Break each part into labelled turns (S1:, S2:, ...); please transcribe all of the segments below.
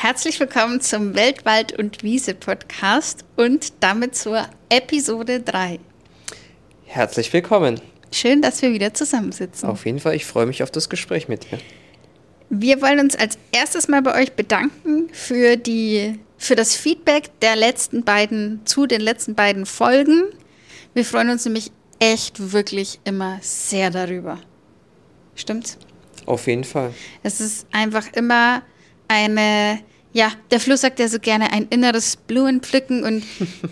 S1: Herzlich willkommen zum Weltwald und Wiese Podcast und damit zur Episode 3.
S2: Herzlich willkommen.
S1: Schön, dass wir wieder zusammensitzen.
S2: Auf jeden Fall, ich freue mich auf das Gespräch mit dir.
S1: Wir wollen uns als erstes mal bei euch bedanken für, die, für das Feedback der letzten beiden, zu den letzten beiden Folgen. Wir freuen uns nämlich echt wirklich immer sehr darüber. Stimmt's?
S2: Auf jeden Fall.
S1: Es ist einfach immer eine, ja, der Fluss sagt ja so gerne ein inneres Blumenpflücken und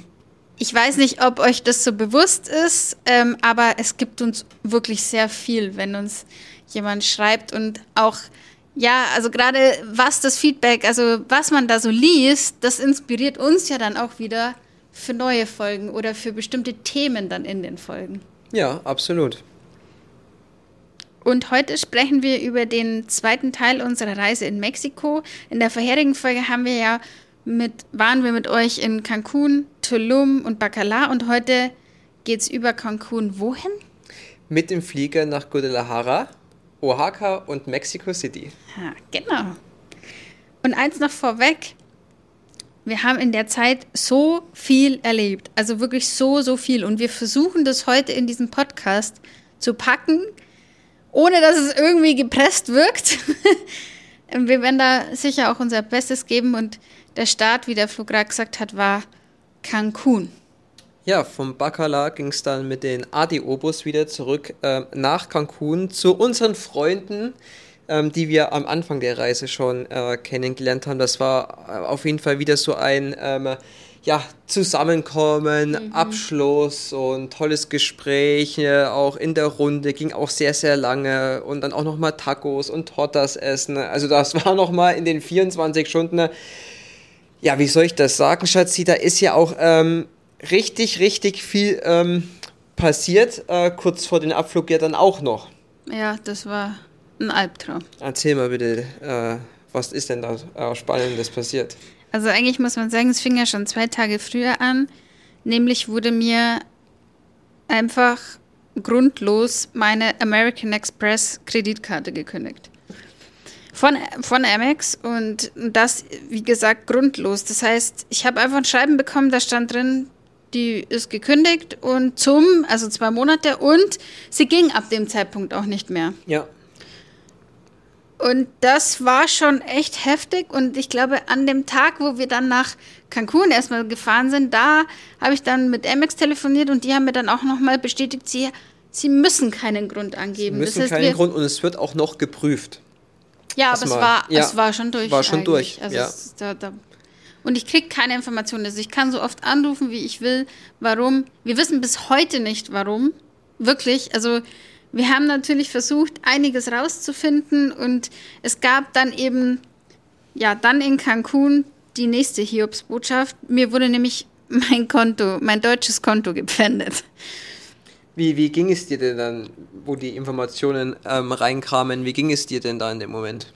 S1: ich weiß nicht, ob euch das so bewusst ist, ähm, aber es gibt uns wirklich sehr viel, wenn uns jemand schreibt und auch, ja, also gerade was das Feedback, also was man da so liest, das inspiriert uns ja dann auch wieder für neue Folgen oder für bestimmte Themen dann in den Folgen.
S2: Ja, absolut.
S1: Und heute sprechen wir über den zweiten Teil unserer Reise in Mexiko. In der vorherigen Folge haben wir ja mit, waren wir mit euch in Cancun, Tulum und Bacalar und heute geht es über Cancun wohin?
S2: Mit dem Flieger nach Guadalajara, Oaxaca und Mexico City.
S1: Ja, genau. Und eins noch vorweg. Wir haben in der Zeit so viel erlebt. Also wirklich so, so viel. Und wir versuchen das heute in diesem Podcast zu packen ohne dass es irgendwie gepresst wirkt. wir werden da sicher auch unser Bestes geben und der Start, wie der Flug gerade gesagt hat, war Cancun.
S2: Ja, vom Bacala ging es dann mit den Adi-Obus wieder zurück äh, nach Cancun zu unseren Freunden, ähm, die wir am Anfang der Reise schon äh, kennengelernt haben. Das war äh, auf jeden Fall wieder so ein ähm, ja, Zusammenkommen, mhm. Abschluss und tolles Gespräch, äh, auch in der Runde, ging auch sehr, sehr lange und dann auch nochmal Tacos und Tortas essen. Also das war nochmal in den 24 Stunden, ja, wie soll ich das sagen, Schatzi, da ist ja auch ähm, richtig, richtig viel ähm, passiert, äh, kurz vor dem Abflug ja dann auch noch.
S1: Ja, das war ein Albtraum.
S2: Erzähl mal bitte, äh, was ist denn da äh, Spannendes passiert?
S1: Also eigentlich muss man sagen, es fing ja schon zwei Tage früher an. Nämlich wurde mir einfach grundlos meine American Express Kreditkarte gekündigt. Von, von Amex und das, wie gesagt, grundlos. Das heißt, ich habe einfach ein Schreiben bekommen, da stand drin, die ist gekündigt und zum, also zwei Monate und sie ging ab dem Zeitpunkt auch nicht mehr.
S2: Ja.
S1: Und das war schon echt heftig. Und ich glaube, an dem Tag, wo wir dann nach Cancun erstmal gefahren sind, da habe ich dann mit Amex telefoniert und die haben mir dann auch nochmal bestätigt, sie, sie müssen keinen Grund angeben.
S2: Sie müssen das heißt, keinen Grund und es wird auch noch geprüft.
S1: Ja, aber es war, ja, es war schon durch.
S2: War schon eigentlich. durch.
S1: Also
S2: ja.
S1: es, da, da, und ich kriege keine Informationen. Also ich kann so oft anrufen, wie ich will. Warum? Wir wissen bis heute nicht, warum. Wirklich. Also wir haben natürlich versucht, einiges rauszufinden und es gab dann eben, ja, dann in Cancun die nächste Hiobsbotschaft. Mir wurde nämlich mein Konto, mein deutsches Konto gepfändet.
S2: Wie, wie ging es dir denn dann, wo die Informationen ähm, reinkamen, wie ging es dir denn da in dem Moment?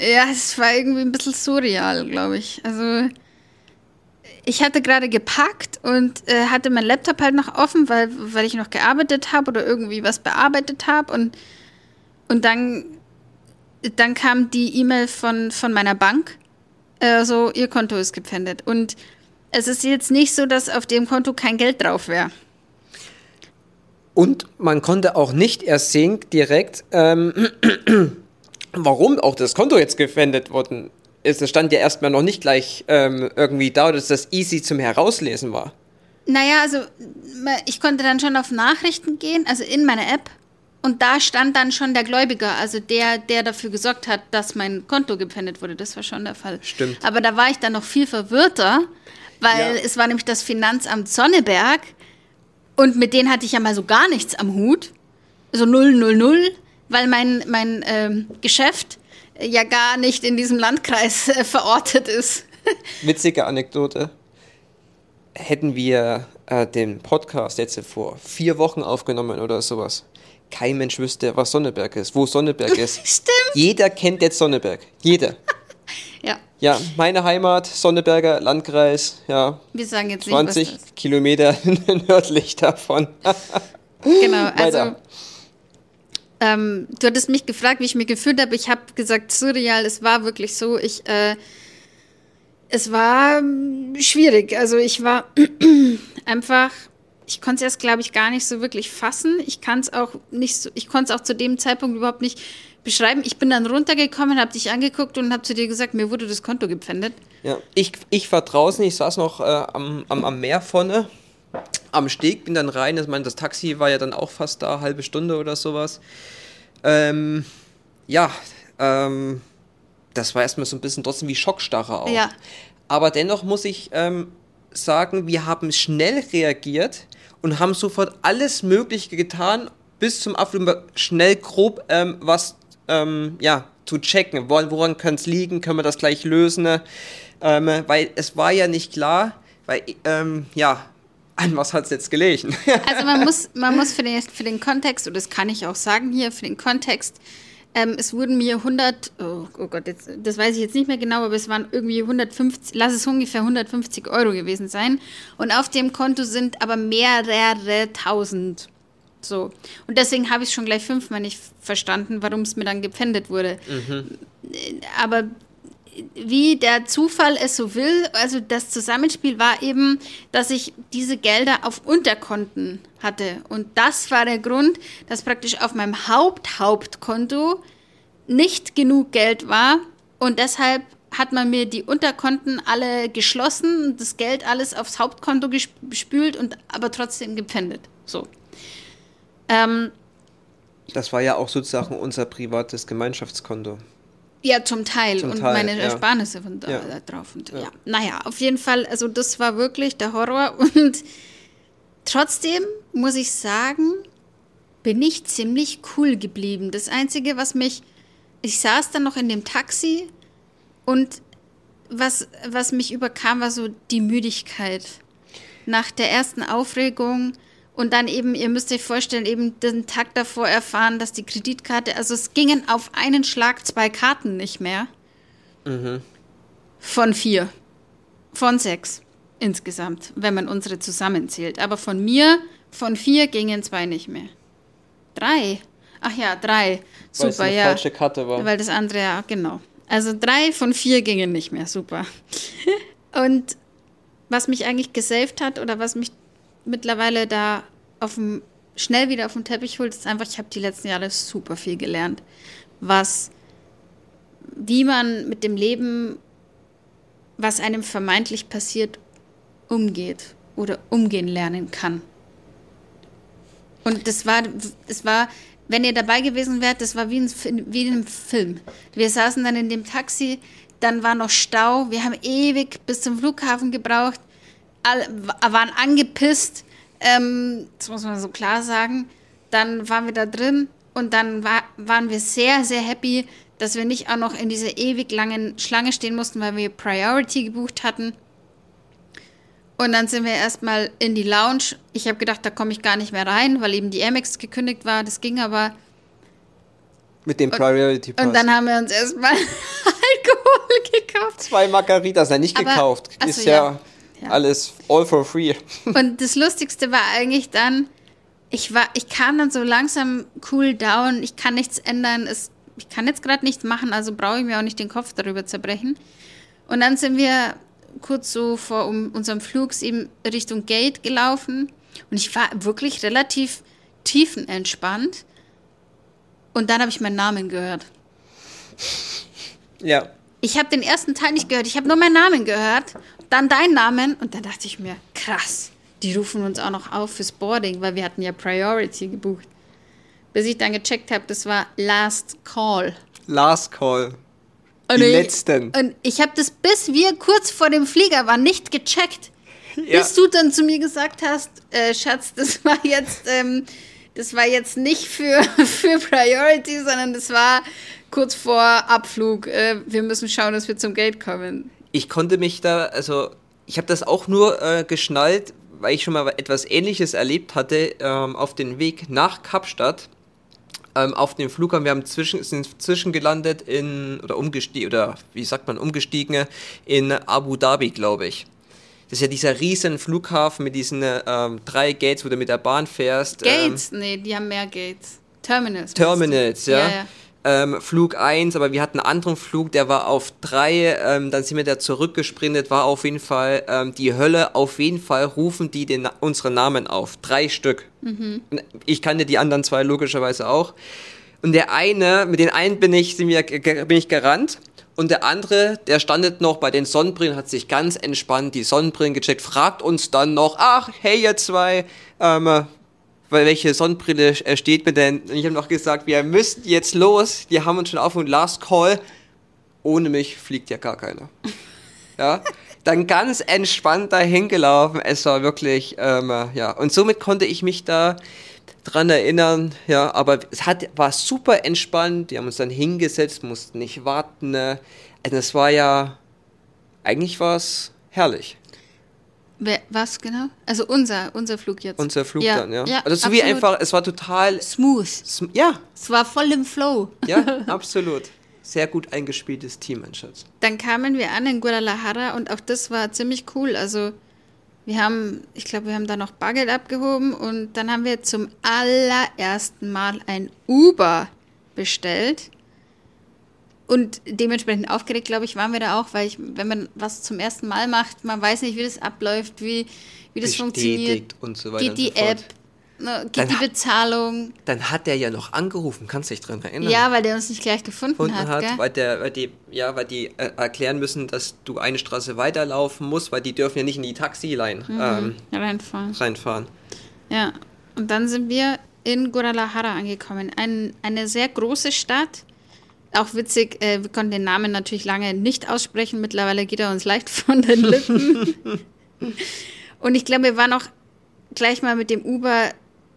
S1: Ja, es war irgendwie ein bisschen surreal, glaube ich. Also ich hatte gerade gepackt und äh, hatte mein Laptop halt noch offen, weil, weil ich noch gearbeitet habe oder irgendwie was bearbeitet habe. Und, und dann, dann kam die E-Mail von, von meiner Bank. Äh, so, ihr Konto ist gepfändet. Und es ist jetzt nicht so, dass auf dem Konto kein Geld drauf wäre.
S2: Und man konnte auch nicht erst sehen direkt, ähm, warum auch das Konto jetzt gefändet worden es stand ja erstmal noch nicht gleich ähm, irgendwie da, dass das easy zum Herauslesen war.
S1: Naja, also ich konnte dann schon auf Nachrichten gehen, also in meine App. Und da stand dann schon der Gläubiger, also der, der dafür gesorgt hat, dass mein Konto gepfändet wurde. Das war schon der Fall.
S2: Stimmt.
S1: Aber da war ich dann noch viel verwirrter, weil ja. es war nämlich das Finanzamt Sonneberg. Und mit denen hatte ich ja mal so gar nichts am Hut. So 000, weil mein, mein ähm, Geschäft ja gar nicht in diesem Landkreis äh, verortet ist.
S2: Witzige Anekdote. Hätten wir äh, den Podcast jetzt vor vier Wochen aufgenommen oder sowas, kein Mensch wüsste, was Sonneberg ist, wo Sonneberg ist.
S1: Stimmt.
S2: Jeder kennt jetzt Sonneberg. Jeder.
S1: ja.
S2: Ja, meine Heimat, Sonneberger Landkreis, ja.
S1: Wir sagen jetzt
S2: 20 nicht, Kilometer nördlich davon.
S1: genau, also Ähm, du hattest mich gefragt, wie ich mich gefühlt habe. Ich habe gesagt, surreal. Es war wirklich so. Ich, äh, es war ähm, schwierig. Also ich war einfach, ich konnte es erst, glaube ich, gar nicht so wirklich fassen. Ich kann es auch nicht so, ich konnte es auch zu dem Zeitpunkt überhaupt nicht beschreiben. Ich bin dann runtergekommen, habe dich angeguckt und habe zu dir gesagt, mir wurde das Konto gepfändet.
S2: Ja, ich, ich war draußen, ich saß noch äh, am, am, am Meer vorne, am Steg, bin dann rein. Ich meine, das Taxi war ja dann auch fast da, halbe Stunde oder sowas. Ähm, ja, ähm, das war erstmal so ein bisschen trotzdem wie Schockstarre auch.
S1: Ja.
S2: Aber dennoch muss ich ähm, sagen, wir haben schnell reagiert und haben sofort alles Mögliche getan, bis zum Abflug schnell grob ähm, was ähm, ja, zu checken. Woran, woran könnte es liegen? Können wir das gleich lösen? Ähm, weil es war ja nicht klar, weil, ähm, ja, an was hat es jetzt gelegen?
S1: also man muss, man muss für den, für den Kontext, und das kann ich auch sagen hier, für den Kontext, ähm, es wurden mir 100, oh, oh Gott, jetzt, das weiß ich jetzt nicht mehr genau, aber es waren irgendwie 150, lass es ungefähr 150 Euro gewesen sein. Und auf dem Konto sind aber mehrere tausend. So. Und deswegen habe ich schon gleich fünfmal nicht verstanden, warum es mir dann gepfändet wurde. Mhm. Aber wie der Zufall es so will, also das Zusammenspiel war eben, dass ich diese Gelder auf Unterkonten hatte. Und das war der Grund, dass praktisch auf meinem Haupt-Hauptkonto nicht genug Geld war. Und deshalb hat man mir die Unterkonten alle geschlossen und das Geld alles aufs Hauptkonto gespült und aber trotzdem gepfändet. So. Ähm,
S2: das war ja auch sozusagen unser privates Gemeinschaftskonto.
S1: Ja, zum Teil. Zum und Teil, meine. Ersparnisse von da, da drauf. Und, ja. ja. Naja, auf jeden Fall, also das war wirklich der Horror. Und trotzdem muss ich sagen, bin ich ziemlich cool geblieben. Das Einzige, was mich. Ich saß dann noch in dem Taxi und was, was mich überkam, war so die Müdigkeit. Nach der ersten Aufregung und dann eben, ihr müsst euch vorstellen, eben den Tag davor erfahren, dass die Kreditkarte, also es gingen auf einen Schlag zwei Karten nicht mehr. Mhm. Von vier. Von sechs insgesamt, wenn man unsere zusammenzählt. Aber von mir, von vier gingen zwei nicht mehr. Drei. Ach ja, drei. Weil Super, ja. falsche Karte war. Weil das andere, ja, genau. Also drei von vier gingen nicht mehr. Super. Und was mich eigentlich gesaved hat oder was mich mittlerweile da auf dem, schnell wieder auf den Teppich holt, ist einfach, ich habe die letzten Jahre super viel gelernt, was, wie man mit dem Leben, was einem vermeintlich passiert, umgeht oder umgehen lernen kann. Und das war, das war, wenn ihr dabei gewesen wärt, das war wie, ein, wie in einem Film. Wir saßen dann in dem Taxi, dann war noch Stau, wir haben ewig bis zum Flughafen gebraucht alle, waren angepisst, ähm, das muss man so klar sagen. Dann waren wir da drin und dann war, waren wir sehr, sehr happy, dass wir nicht auch noch in dieser ewig langen Schlange stehen mussten, weil wir Priority gebucht hatten. Und dann sind wir erstmal in die Lounge. Ich habe gedacht, da komme ich gar nicht mehr rein, weil eben die Amex gekündigt war. Das ging aber.
S2: Mit dem Priority
S1: Pass. Und dann haben wir uns erstmal Alkohol gekauft.
S2: Zwei Margaritas, nein, nicht aber, gekauft. Ist ja, ja ja. Alles all for free.
S1: Und das Lustigste war eigentlich dann, ich war, ich kam dann so langsam cool down, ich kann nichts ändern, es, ich kann jetzt gerade nichts machen, also brauche ich mir auch nicht den Kopf darüber zerbrechen. Und dann sind wir kurz so vor um unserem Flug eben Richtung Gate gelaufen und ich war wirklich relativ tiefenentspannt. Und dann habe ich meinen Namen gehört.
S2: Ja.
S1: Ich habe den ersten Teil nicht gehört, ich habe nur meinen Namen gehört dann dein Namen und dann dachte ich mir, krass, die rufen uns auch noch auf fürs Boarding, weil wir hatten ja Priority gebucht. Bis ich dann gecheckt habe, das war Last Call.
S2: Last Call.
S1: Und die ich, letzten. Und ich habe das, bis wir kurz vor dem Flieger waren, nicht gecheckt. Ja. Bis du dann zu mir gesagt hast, äh, Schatz, das war jetzt, ähm, das war jetzt nicht für, für Priority, sondern das war kurz vor Abflug. Äh, wir müssen schauen, dass wir zum Gate kommen
S2: ich konnte mich da, also ich habe das auch nur äh, geschnallt, weil ich schon mal etwas Ähnliches erlebt hatte ähm, auf dem Weg nach Kapstadt. Ähm, auf dem Flughafen, wir haben zwischen, sind zwischengelandet in, oder umgestiegen, oder wie sagt man, umgestiegen in Abu Dhabi, glaube ich. Das ist ja dieser riesen Flughafen mit diesen ähm, drei Gates, wo du mit der Bahn fährst.
S1: Gates? Ähm, nee, die haben mehr Gates. Terminals.
S2: Terminals, ja. ja, ja. Ähm, Flug 1, aber wir hatten einen anderen Flug, der war auf 3, ähm, dann sind wir da zurückgesprintet, war auf jeden Fall ähm, die Hölle, auf jeden Fall rufen die den, unsere Namen auf. Drei Stück. Mhm. Ich kannte die anderen zwei logischerweise auch. Und der eine, mit den einen bin ich, sind wir, bin ich gerannt. Und der andere, der standet noch bei den Sonnenbrillen, hat sich ganz entspannt die Sonnenbrillen gecheckt, fragt uns dann noch, ach, hey ihr zwei, ähm, weil welche Sonnenbrille steht mir denn? Und ich habe noch gesagt, wir müssen jetzt los, die haben uns schon auf und Last Call. Ohne mich fliegt ja gar keiner. Ja, dann ganz entspannt dahin gelaufen. Es war wirklich, ähm, ja, und somit konnte ich mich da dran erinnern, ja, aber es hat, war super entspannt. Die haben uns dann hingesetzt, mussten nicht warten. Ne? Also es war ja, eigentlich war es herrlich.
S1: Wer, was genau? Also unser, unser Flug jetzt.
S2: Unser Flug ja. dann, ja. ja also so wie einfach, es war total
S1: smooth.
S2: Sm ja.
S1: Es war voll im Flow.
S2: Ja, absolut. Sehr gut eingespieltes Team, mein Schatz.
S1: Dann kamen wir an in Guadalajara und auch das war ziemlich cool. Also wir haben, ich glaube, wir haben da noch Bargeld abgehoben und dann haben wir zum allerersten Mal ein Uber bestellt. Und dementsprechend aufgeregt, glaube ich, waren wir da auch, weil ich, wenn man was zum ersten Mal macht, man weiß nicht, wie das abläuft, wie, wie das funktioniert.
S2: Und so weiter
S1: geht die App, ne, geht dann die Bezahlung.
S2: Dann hat der ja noch angerufen, kannst du dich daran erinnern?
S1: Ja, weil der uns nicht gleich gefunden, gefunden hat. hat
S2: weil, der, weil die, ja, weil die äh, erklären müssen, dass du eine Straße weiterlaufen musst, weil die dürfen ja nicht in die Taxiline mhm, ähm,
S1: reinfahren.
S2: reinfahren.
S1: Ja, und dann sind wir in Guadalajara angekommen. Ein, eine sehr große Stadt auch witzig, äh, wir konnten den Namen natürlich lange nicht aussprechen. Mittlerweile geht er uns leicht von den Lippen. Und ich glaube, wir waren auch gleich mal mit dem Uber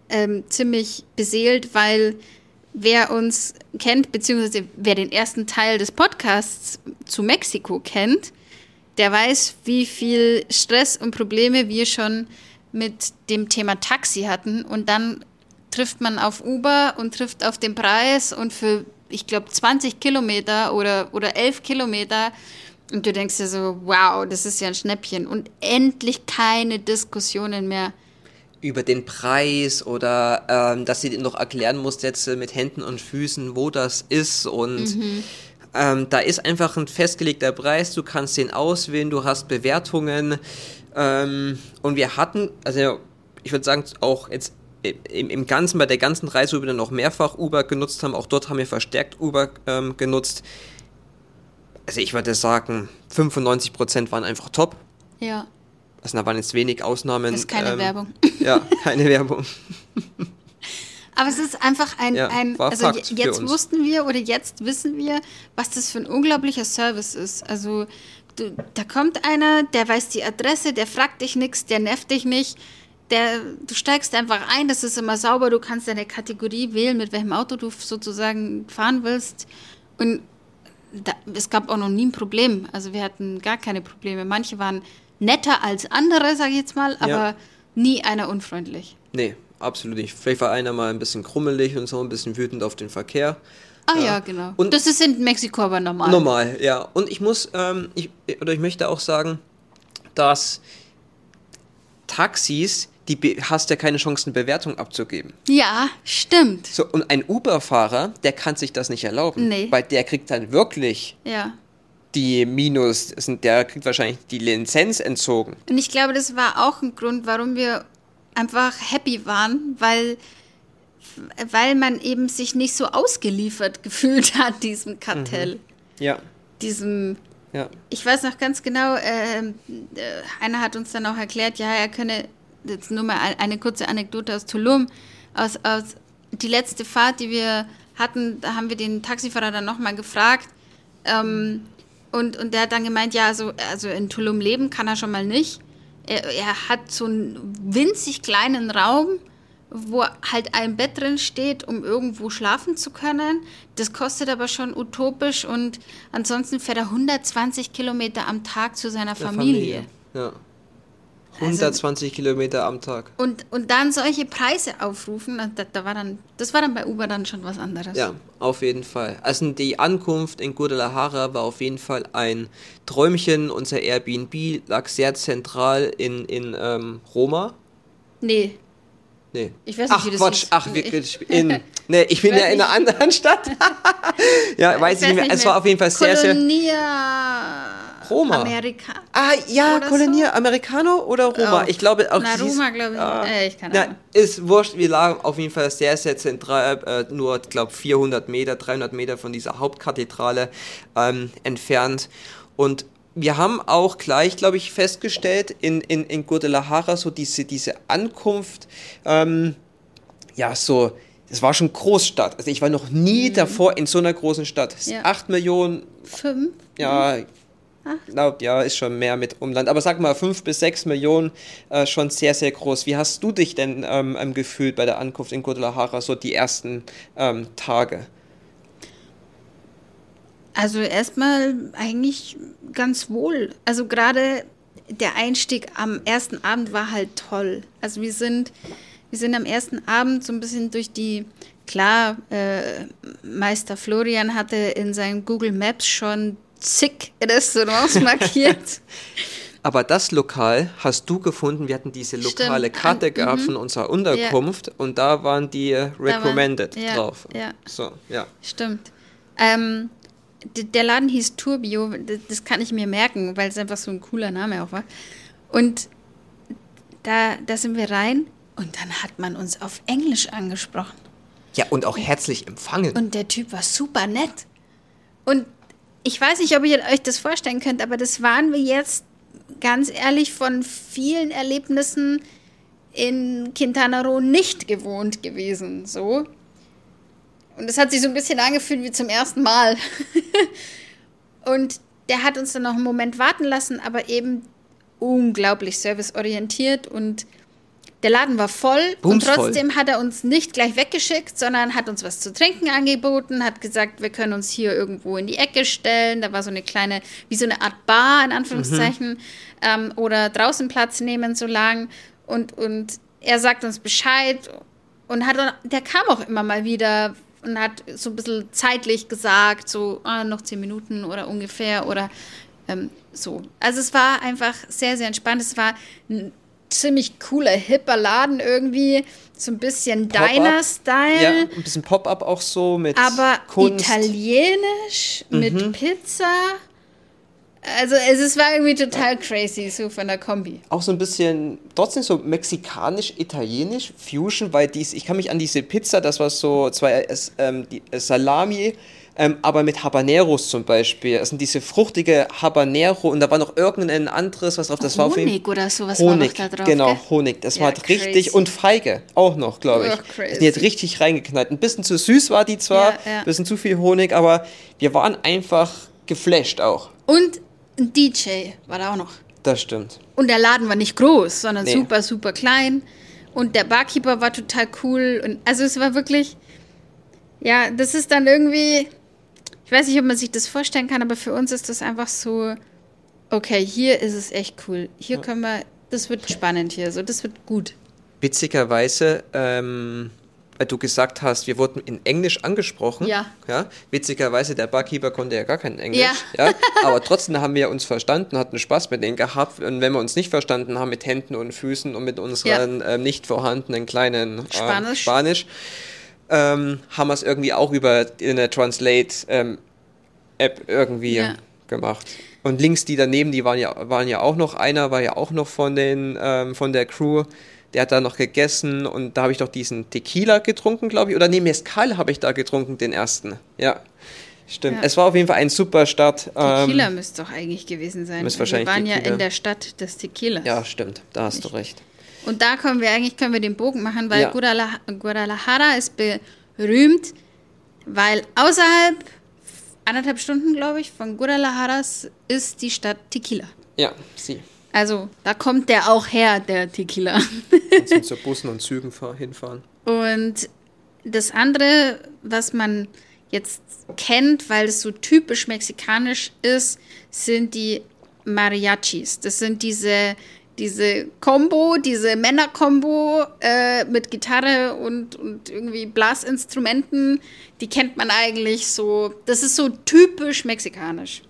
S1: ähm, ziemlich beseelt, weil wer uns kennt, beziehungsweise wer den ersten Teil des Podcasts zu Mexiko kennt, der weiß, wie viel Stress und Probleme wir schon mit dem Thema Taxi hatten. Und dann trifft man auf Uber und trifft auf den Preis und für ich glaube, 20 Kilometer oder, oder 11 Kilometer. Und du denkst dir so, wow, das ist ja ein Schnäppchen. Und endlich keine Diskussionen mehr.
S2: Über den Preis oder ähm, dass sie noch erklären muss jetzt mit Händen und Füßen, wo das ist. Und mhm. ähm, da ist einfach ein festgelegter Preis, du kannst den auswählen, du hast Bewertungen. Ähm, und wir hatten, also ich würde sagen, auch jetzt im, im Ganzen, bei der ganzen Reise, wo wir dann noch mehrfach Uber genutzt haben, auch dort haben wir verstärkt Uber ähm, genutzt. Also ich würde sagen, 95% waren einfach top.
S1: Ja.
S2: Also da waren jetzt wenig Ausnahmen.
S1: Das ist keine ähm, Werbung.
S2: Ja, keine Werbung.
S1: Aber es ist einfach ein, ja, ein also jetzt wussten wir oder jetzt wissen wir, was das für ein unglaublicher Service ist. Also du, da kommt einer, der weiß die Adresse, der fragt dich nichts, der nervt dich nicht der, du steigst einfach ein, das ist immer sauber, du kannst deine Kategorie wählen, mit welchem Auto du sozusagen fahren willst. Und da, es gab auch noch nie ein Problem. Also wir hatten gar keine Probleme. Manche waren netter als andere, sage ich jetzt mal, aber ja. nie einer unfreundlich.
S2: Nee, absolut nicht. Vielleicht war einer mal ein bisschen krummelig und so, ein bisschen wütend auf den Verkehr.
S1: Ah ja, ja genau. Und das ist in Mexiko aber normal.
S2: Normal, ja. Und ich muss, ähm, ich, oder ich möchte auch sagen, dass Taxis die hast ja keine Chance, eine Bewertung abzugeben.
S1: Ja, stimmt.
S2: So, und ein Uber-Fahrer, der kann sich das nicht erlauben.
S1: Nee.
S2: Weil der kriegt dann wirklich
S1: ja.
S2: die Minus, der kriegt wahrscheinlich die Lizenz entzogen.
S1: Und ich glaube, das war auch ein Grund, warum wir einfach happy waren, weil, weil man eben sich nicht so ausgeliefert gefühlt hat, diesem Kartell. Mhm.
S2: Ja.
S1: Diesem
S2: ja.
S1: Ich weiß noch ganz genau, äh, äh, einer hat uns dann auch erklärt, ja, er könne jetzt nur mal eine kurze Anekdote aus Tulum. Aus, aus die letzte Fahrt, die wir hatten, da haben wir den Taxifahrer dann nochmal gefragt. Ähm, und, und der hat dann gemeint, ja, also, also in Tulum leben kann er schon mal nicht. Er, er hat so einen winzig kleinen Raum, wo halt ein Bett drin steht, um irgendwo schlafen zu können. Das kostet aber schon utopisch und ansonsten fährt er 120 Kilometer am Tag zu seiner Familie.
S2: Familie. Ja. 120 also, Kilometer am Tag.
S1: Und, und dann solche Preise aufrufen, da, da, war dann, das war dann bei Uber dann schon was anderes.
S2: Ja, auf jeden Fall. Also die Ankunft in Guadalajara war auf jeden Fall ein Träumchen. Unser Airbnb lag sehr zentral in, in ähm, Roma.
S1: Nee.
S2: Nee.
S1: Ich weiß nicht,
S2: ach,
S1: wie das
S2: Quatsch.
S1: hieß.
S2: Ach, wirklich. In, nee, ich bin ja in einer anderen Stadt. ja, weiß ich nicht mehr. Es war auf jeden Fall sehr, sehr. Roma.
S1: Amerika.
S2: Ah, ja,
S1: Oder
S2: Kolonia, Americano oder Roma?
S1: Oh.
S2: Ich glaube auch.
S1: Na, Roma, glaube ich.
S2: Ah,
S1: Äh, ich
S2: ja,
S1: Ahnung.
S2: ist wurscht. Wir lagen auf jeden Fall sehr, sehr zentral, äh, nur, glaube 400 Meter, 300 Meter von dieser Hauptkathedrale ähm, entfernt. Und wir haben auch gleich, glaube ich, festgestellt, in, in, in Guadalajara so diese, diese Ankunft, ähm, ja, so, es war schon Großstadt. Also ich war noch nie davor in so einer großen Stadt.
S1: Mhm. Ja.
S2: Acht Millionen
S1: Fünf.
S2: ja, glaub, ja, ist schon mehr mit Umland. Aber sag mal, fünf bis sechs Millionen, äh, schon sehr, sehr groß. Wie hast du dich denn ähm, ähm, gefühlt bei der Ankunft in Guadalajara, so die ersten ähm, Tage?
S1: Also erstmal eigentlich ganz wohl. Also gerade der Einstieg am ersten Abend war halt toll. Also wir sind, wir sind am ersten Abend so ein bisschen durch die, klar, äh, Meister Florian hatte in seinen Google Maps schon zig Restaurants markiert.
S2: Aber das Lokal hast du gefunden. Wir hatten diese lokale
S1: Stimmt.
S2: Karte gehabt
S1: mhm.
S2: von unserer Unterkunft und da waren die äh, recommended
S1: ja,
S2: drauf.
S1: ja.
S2: So, ja.
S1: Stimmt. Ähm, der Laden hieß Turbio, das kann ich mir merken, weil es einfach so ein cooler Name auch war. Und da, da sind wir rein und dann hat man uns auf Englisch angesprochen.
S2: Ja, und auch herzlich empfangen.
S1: Und der Typ war super nett. Und ich weiß nicht, ob ihr euch das vorstellen könnt, aber das waren wir jetzt ganz ehrlich von vielen Erlebnissen in Quintana Roo nicht gewohnt gewesen. So. Und es hat sich so ein bisschen angefühlt wie zum ersten Mal. Und der hat uns dann noch einen Moment warten lassen, aber eben unglaublich serviceorientiert und der Laden war voll und
S2: Bumsvoll.
S1: trotzdem hat er uns nicht gleich weggeschickt, sondern hat uns was zu trinken angeboten, hat gesagt, wir können uns hier irgendwo in die Ecke stellen. Da war so eine kleine, wie so eine Art Bar in Anführungszeichen, ähm, oder draußen Platz nehmen so lang. Und, und er sagt uns Bescheid und hat, der kam auch immer mal wieder und hat so ein bisschen zeitlich gesagt, so ah, noch zehn Minuten oder ungefähr oder ähm, so. Also es war einfach sehr, sehr entspannt. Es war ein ziemlich cooler, hipper Laden irgendwie, so ein bisschen. Diner-Style.
S2: Ja, ein bisschen Pop-up auch so mit
S1: Aber
S2: Kunst.
S1: italienisch mit Pizza. Also es, es war irgendwie total crazy, so von der Kombi.
S2: auch so ein bisschen, trotzdem so mexikanisch-italienisch, Fusion, weil dies, ich kann mich an diese Pizza, das war so zwei äh, ähm, äh, Salami, ähm, aber mit Habaneros zum Beispiel. Das sind diese fruchtige Habanero und da war noch irgendein anderes, was drauf, das war auf jeden
S1: Honig oder sowas war
S2: Honig,
S1: noch da drauf.
S2: genau,
S1: gell?
S2: Honig. Das
S1: Ja,
S2: war halt richtig
S1: crazy.
S2: und Feige auch noch, glaube ich.
S1: Ugh, crazy.
S2: Die hat richtig reingeknallt. Ein bisschen zu süß war die zwar,
S1: Ja, ja.
S2: ein bisschen zu viel Honig, aber wir waren einfach geflasht auch.
S1: Und ein DJ war da auch noch.
S2: Das stimmt.
S1: Und der Laden war nicht groß, sondern
S2: Nee.
S1: super, super klein. Und der Barkeeper war total cool. Und also es war wirklich, ja, das ist dann irgendwie, ich weiß nicht, ob man sich das vorstellen kann, aber für uns ist das einfach so, okay, hier ist es echt cool. Hier können wir, das wird spannend hier, so, das wird gut.
S2: Witzigerweise, ähm, weil du gesagt hast, wir wurden in Englisch angesprochen.
S1: Ja.
S2: ja. Witzigerweise, der Barkeeper konnte ja gar kein Englisch.
S1: Ja.
S2: Ja. Aber trotzdem haben wir uns verstanden, hatten Spaß mit denen gehabt. Und wenn wir uns nicht verstanden haben, mit Händen und Füßen und mit unseren ähm, nicht vorhandenen kleinen ähm,
S1: Spanisch.
S2: Spanisch ähm, haben wir es irgendwie auch über eine Translate-App irgendwie
S1: Ja.
S2: gemacht. Und links die daneben, die waren ja, waren ja auch noch, einer war ja auch noch von, den, ähm, von der Crew, der hat da noch gegessen und da habe ich doch diesen Tequila getrunken, glaube ich. Oder nee, Mezcal habe ich da getrunken, den ersten. Ja, stimmt.
S1: Ja.
S2: Es war auf jeden Fall ein super Start.
S1: Tequila
S2: Ähm,
S1: müsste doch eigentlich gewesen sein. Wir waren ja
S2: Tequila.
S1: in der Stadt des Tequilas.
S2: ja, stimmt, da hast du recht.
S1: Und da können wir eigentlich können wir den Bogen machen, weil
S2: Ja.
S1: Guadala- Guadalajara ist berühmt, weil außerhalb anderthalb Stunden, glaube ich, von Guadalajara ist die Stadt Tequila.
S2: Ja, sie.
S1: Also da kommt der auch her, der Tequila.
S2: Sind zu Bussen und Zügen fahr- hinfahren.
S1: Und das andere, was man jetzt kennt, weil es so typisch mexikanisch ist, sind die Mariachis. Das sind diese, diese Combo, diese Männer-Kombo äh, mit Gitarre und, und irgendwie Blasinstrumenten. Die kennt man eigentlich so. Das ist so typisch mexikanisch.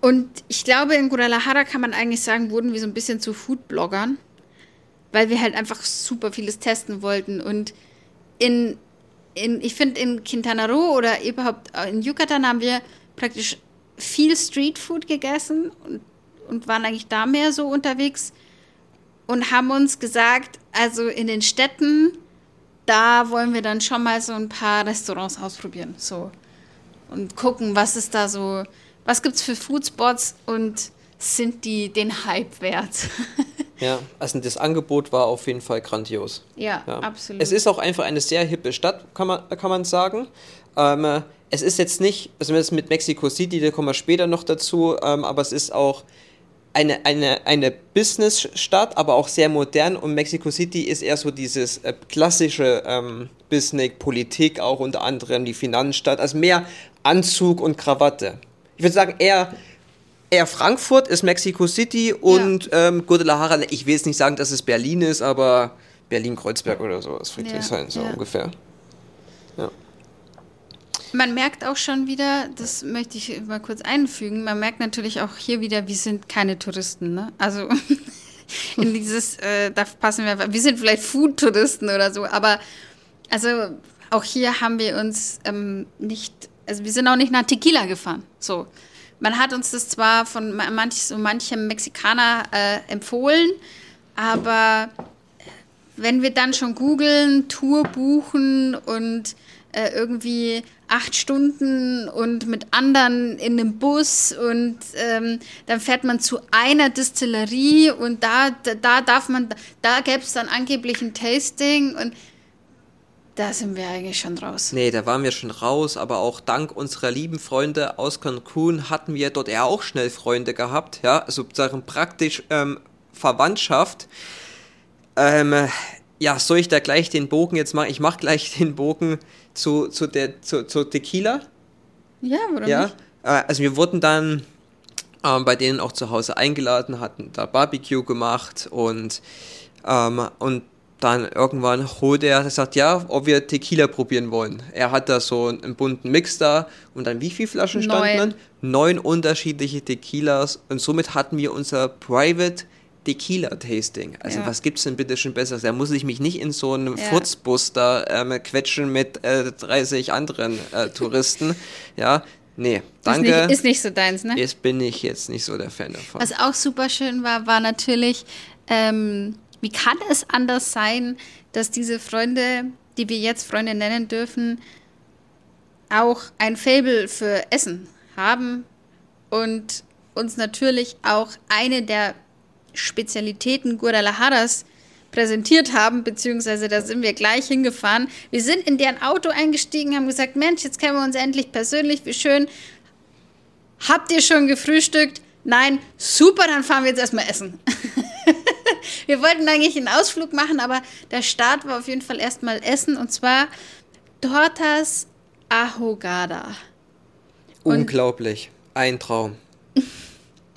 S1: Und ich glaube, in Guadalajara kann man eigentlich sagen, wurden wir so ein bisschen zu Foodbloggern. weil wir halt einfach super vieles testen wollten. Und in, in ich finde, in Quintana Roo oder überhaupt in Yucatan haben wir praktisch viel Streetfood gegessen und, und waren eigentlich da mehr so unterwegs und haben uns gesagt, also in den Städten, da wollen wir dann schon mal so ein paar Restaurants ausprobieren. So. Und gucken, was ist da so, was gibt es für Foodspots und sind die den Hype wert?
S2: ja, also das Angebot war auf jeden Fall grandios.
S1: Ja, ja, absolut.
S2: Es ist auch einfach eine sehr hippe Stadt, kann man, kann man sagen. Ähm, es ist jetzt nicht, also mit Mexico City, da kommen wir später noch dazu, ähm, aber es ist auch eine, eine, eine Business-Stadt, aber auch sehr modern und Mexico City ist eher so dieses äh, klassische ähm, Business, Politik auch unter anderem, die Finanzstadt, also mehr Anzug und Krawatte. Ich würde sagen, eher, eher Frankfurt ist Mexico City und ja. ähm, Guadalajara, ich will jetzt nicht sagen, dass es Berlin ist, aber Berlin-Kreuzberg oder so, das Friedrichshain, ja, so ja. ungefähr. Ja.
S1: Man merkt auch schon wieder, das möchte ich mal kurz einfügen, man merkt natürlich auch hier wieder, wir sind keine Touristen. Ne? Also in dieses, äh, da passen wir, wir sind vielleicht Food-Touristen oder so, aber also auch hier haben wir uns ähm, nicht, also wir sind auch nicht nach Tequila gefahren. So. Man hat uns das zwar von manch, so manchem Mexikaner äh, empfohlen, aber wenn wir dann schon googeln, Tour buchen und äh, irgendwie acht Stunden und mit anderen in einem Bus und ähm, dann fährt man zu einer Distillerie und da, da, da darf man, da gäbe es dann angeblich ein Tasting und da sind wir eigentlich schon raus.
S2: Nee, da waren wir schon raus, aber auch dank unserer lieben Freunde aus Cancun hatten wir dort ja auch schnell Freunde gehabt, ja, also sozusagen praktisch ähm, Verwandtschaft. Ähm, ja, soll ich da gleich den Bogen jetzt machen? Ich mache gleich den Bogen zu, zu, der, zu, zu Tequila.
S1: Ja, warum ja? nicht?
S2: Äh, also wir wurden dann ähm, bei denen auch zu Hause eingeladen, hatten da Barbecue gemacht und, ähm, und dann irgendwann holt er, sagt, ja, ob wir Tequila probieren wollen. Er hat da so einen bunten Mix da und dann wie viele Flaschen standen dann? Neun unterschiedliche Tequilas und somit hatten wir unser Private Tequila-Tasting. Also ja. was es denn bitte schon Besseres? Da muss ich mich nicht in so einem ja. Furzbus da ähm, quetschen mit äh, 30 anderen äh, Touristen. ja, nee, danke.
S1: Ist nicht, ist nicht, so deins, ne?
S2: Jetzt bin ich jetzt nicht so der Fan davon.
S1: Was auch super schön war, war natürlich, ähm, wie kann es anders sein, dass diese Freunde, die wir jetzt Freunde nennen dürfen, auch ein Fable für Essen haben und uns natürlich auch eine der Spezialitäten Guadalajaras präsentiert haben, beziehungsweise da sind wir gleich hingefahren. Wir sind in deren Auto eingestiegen, haben gesagt, Mensch, jetzt kennen wir uns endlich persönlich, wie schön. Habt ihr schon gefrühstückt? Nein, super, dann fahren wir jetzt erstmal essen. wir wollten eigentlich einen Ausflug machen, aber der Start war auf jeden Fall erstmal essen und zwar Tortas Ahogada.
S2: Unglaublich, ein Traum.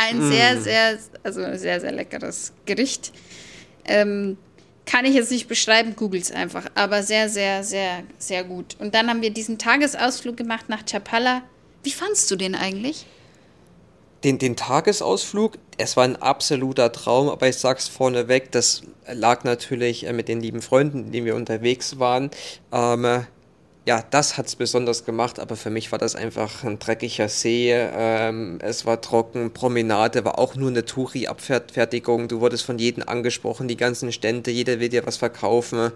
S1: Ein mm. sehr, sehr, also sehr, sehr leckeres Gericht. Ähm, kann ich jetzt nicht beschreiben, googles einfach, aber sehr, sehr, sehr, sehr gut. Und dann haben wir diesen Tagesausflug gemacht nach Chapala. Wie fandst du den eigentlich?
S2: Den, den Tagesausflug, es war ein absoluter Traum, aber ich sag's vorneweg, das lag natürlich äh, mit den lieben Freunden, mit denen wir unterwegs waren. Ähm, ja, das hat es besonders gemacht, aber für mich war das einfach ein dreckiger See. Ähm, es war trocken, Promenade war auch nur eine Touri-Abfertigung. Du wurdest von jedem angesprochen, die ganzen Stände, jeder will dir was verkaufen.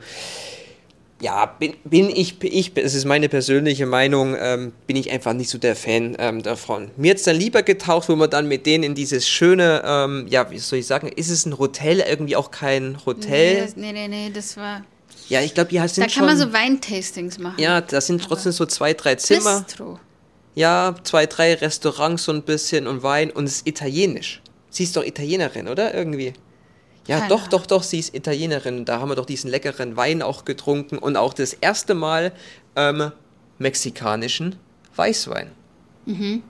S2: Ja, bin, bin ich, ich, es ist meine persönliche Meinung, ähm, bin ich einfach nicht so der Fan ähm, davon. Mir jetzt dann lieber getaucht, wo man dann mit denen in dieses schöne, ähm, ja, wie soll ich sagen, ist es ein Hotel, irgendwie auch kein Hotel?
S1: Nee, das, nee, nee, nee, das war
S2: ja, ich glaube, die sind
S1: schon... Da kann man so Weintastings machen.
S2: Ja, da sind trotzdem so zwei, drei Zimmer. Bistro. Ja, zwei, drei Restaurants so ein bisschen und Wein und es ist italienisch. Sie ist doch Italienerin, oder? Irgendwie. Ja, Keine doch, doch, doch, sie ist Italienerin. Da haben wir doch diesen leckeren Wein auch getrunken und auch das erste Mal ähm, mexikanischen Weißwein. Mhm.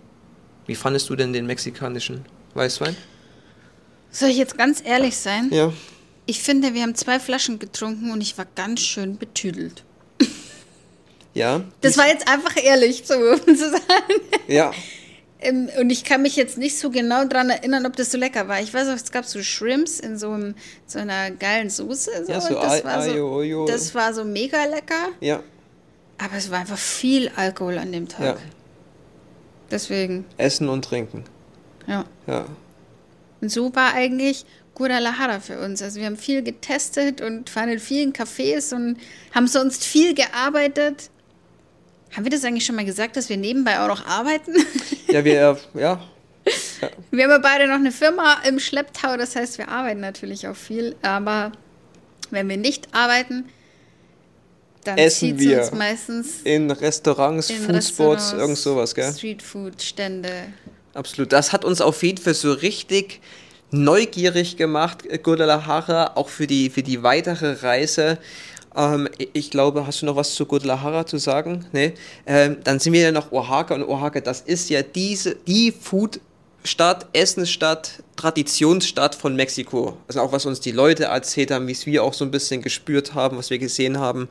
S2: Wie fandest du denn den mexikanischen Weißwein?
S1: Soll ich jetzt ganz ehrlich sein?
S2: Ja.
S1: Ich finde, wir haben zwei Flaschen getrunken und ich war ganz schön betüdelt.
S2: Ja.
S1: Das war jetzt einfach ehrlich, so zu sagen.
S2: Ja.
S1: Ähm, und ich kann mich jetzt nicht so genau daran erinnern, ob das so lecker war. Ich weiß auch, es gab so Shrimps in so, einem, so einer geilen Soße. So.
S2: Ja, so
S1: das, war so das war so mega lecker.
S2: Ja,
S1: Aber es war einfach viel Alkohol an dem Tag.
S2: Ja.
S1: Deswegen,
S2: Essen und Trinken.
S1: ja.
S2: Ja.
S1: Und so war eigentlich Guadalajara für uns. Also wir haben viel getestet und waren in vielen Cafés und haben sonst viel gearbeitet. Haben wir das eigentlich schon mal gesagt, dass wir nebenbei auch noch arbeiten?
S2: Ja, wir, ja,
S1: Wir haben ja beide noch eine Firma im Schlepptau, das heißt, wir arbeiten natürlich auch viel. Aber wenn wir nicht arbeiten, dann
S2: Essen wir.
S1: uns meistens
S2: in Restaurants,
S1: in
S2: Foodspots,
S1: Restaurants,
S2: irgend sowas, gell?
S1: Streetfood-Stände.
S2: Absolut. Das hat uns auf jeden Fall so richtig neugierig gemacht, äh, Guadalajara, auch für die, für die weitere Reise. Ähm, ich glaube, hast du noch was zu Guadalajara zu sagen? Nee? Ähm, dann sind wir ja noch Oaxaca und Oaxaca, das ist ja diese, die Foodstadt, Essensstadt, Traditionsstadt von Mexiko. Also auch was uns die Leute erzählt haben, wie es wir auch so ein bisschen gespürt haben, was wir gesehen haben.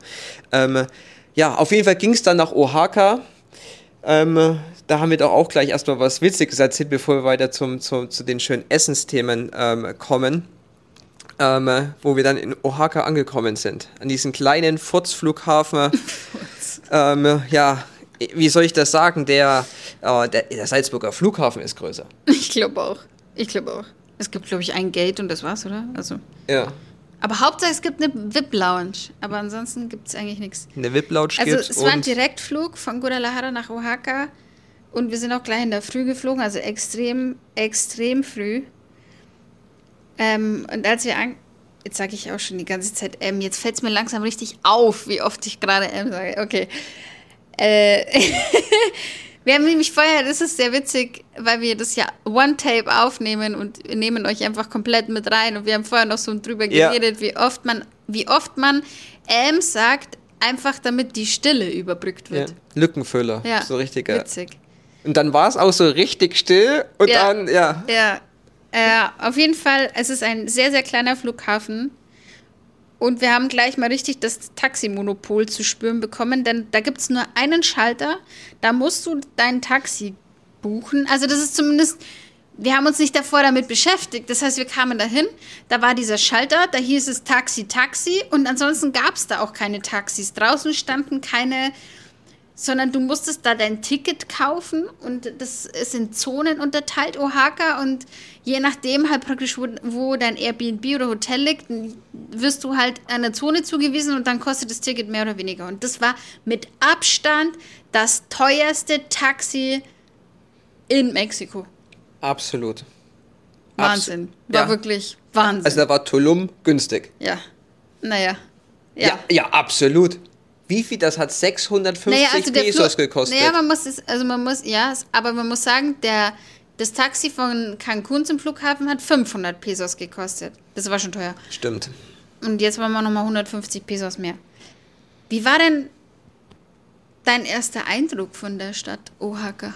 S2: Ähm, ja, auf jeden Fall ging es dann nach Oaxaca. Ähm, da haben wir doch auch gleich erstmal was Witziges erzählt, bevor wir weiter zum, zum, zu den schönen Essensthemen ähm, kommen. Ähm, äh, wo wir dann in Oaxaca angekommen sind. An diesem kleinen Furzflughafen. ähm, ja, wie soll ich das sagen? Der, äh, der, der Salzburger Flughafen ist größer.
S1: Ich glaube auch. Ich glaube auch. Es gibt, glaube ich, ein Gate und das war's, oder? Also.
S2: Ja.
S1: Aber Hauptsache es gibt eine VIP-Lounge. Aber ansonsten gibt es eigentlich nichts.
S2: Eine VIP-Lounge
S1: Also es war ein Direktflug von Guadalajara nach Oaxaca. Und wir sind auch gleich in der Früh geflogen, also extrem, extrem früh. Ähm, und als wir an... Jetzt sage ich auch schon die ganze Zeit M. Jetzt fällt es mir langsam richtig auf, wie oft ich gerade M sage. Okay. Äh, wir haben nämlich vorher, das ist sehr witzig, weil wir das ja One-Tape aufnehmen und nehmen euch einfach komplett mit rein. Und wir haben vorher noch so drüber
S2: Ja.
S1: geredet, wie oft man, wie oft man M sagt, einfach damit die Stille überbrückt
S2: ja,
S1: wird.
S2: Lückenfüller.
S1: Ja,
S2: So richtig. Ja.
S1: witzig.
S2: Und dann war es auch so richtig still und
S1: Ja.
S2: dann, ja.
S1: Ja, äh, auf jeden Fall, es ist ein sehr, sehr kleiner Flughafen. Und wir haben gleich mal richtig das Taximonopol zu spüren bekommen, denn da gibt es nur einen Schalter, da musst du dein Taxi buchen. Also das ist zumindest, wir haben uns nicht davor damit beschäftigt. Das heißt, wir kamen dahin, da war dieser Schalter, da hieß es Taxi, Taxi und ansonsten gab es da auch keine Taxis. Draußen standen keine sondern du musstest da dein Ticket kaufen und das ist in Zonen unterteilt, Oaxaca, und je nachdem halt praktisch, wo, wo dein Airbnb oder Hotel liegt, wirst du halt einer Zone zugewiesen und dann kostet das Ticket mehr oder weniger. Und das war mit Abstand das teuerste Taxi in Mexiko.
S2: Absolut.
S1: Wahnsinn. War
S2: ja.
S1: wirklich Wahnsinn.
S2: Also da war Tulum günstig.
S1: ja. Naja.
S2: Ja.
S1: Ja.
S2: ja, absolut. Wie viel? Das hat 650
S1: Naja, also
S2: Pesos
S1: Flug-
S2: gekostet.
S1: Naja, man muss es, also man muss, ja, aber man muss sagen, der, das Taxi von Cancun zum Flughafen hat 500 Pesos gekostet. Das war schon teuer.
S2: Stimmt.
S1: Und jetzt waren wir nochmal 150 Pesos mehr. Wie war denn dein erster Eindruck von der Stadt Oaxaca?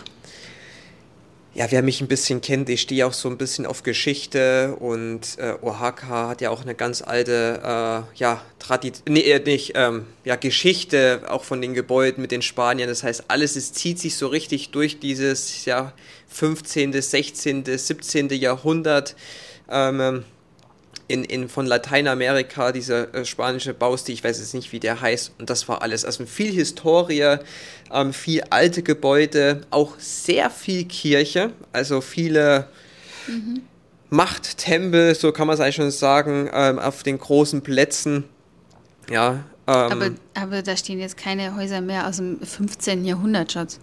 S2: Ja, wer mich ein bisschen kennt, ich stehe auch so ein bisschen auf Geschichte und äh, Oaxaca hat ja auch eine ganz alte, äh, ja, Tradition, nee, äh, nicht, ähm, ja, Geschichte auch von den Gebäuden mit den Spaniern. Das heißt, alles, es zieht sich so richtig durch dieses, ja, 15., 16., 17. Jahrhundert. Ähm, in, in, von Lateinamerika, dieser äh, spanische Baustil, ich weiß jetzt nicht, wie der heißt, und das war alles. Also viel Historie, ähm, viel alte Gebäude, auch sehr viel Kirche, also viele Machttempel, so kann man es eigentlich schon sagen, ähm, auf den großen Plätzen. Ja, ähm,
S1: Aber, aber da stehen jetzt keine Häuser mehr aus dem 15. Jahrhundert, Schatz.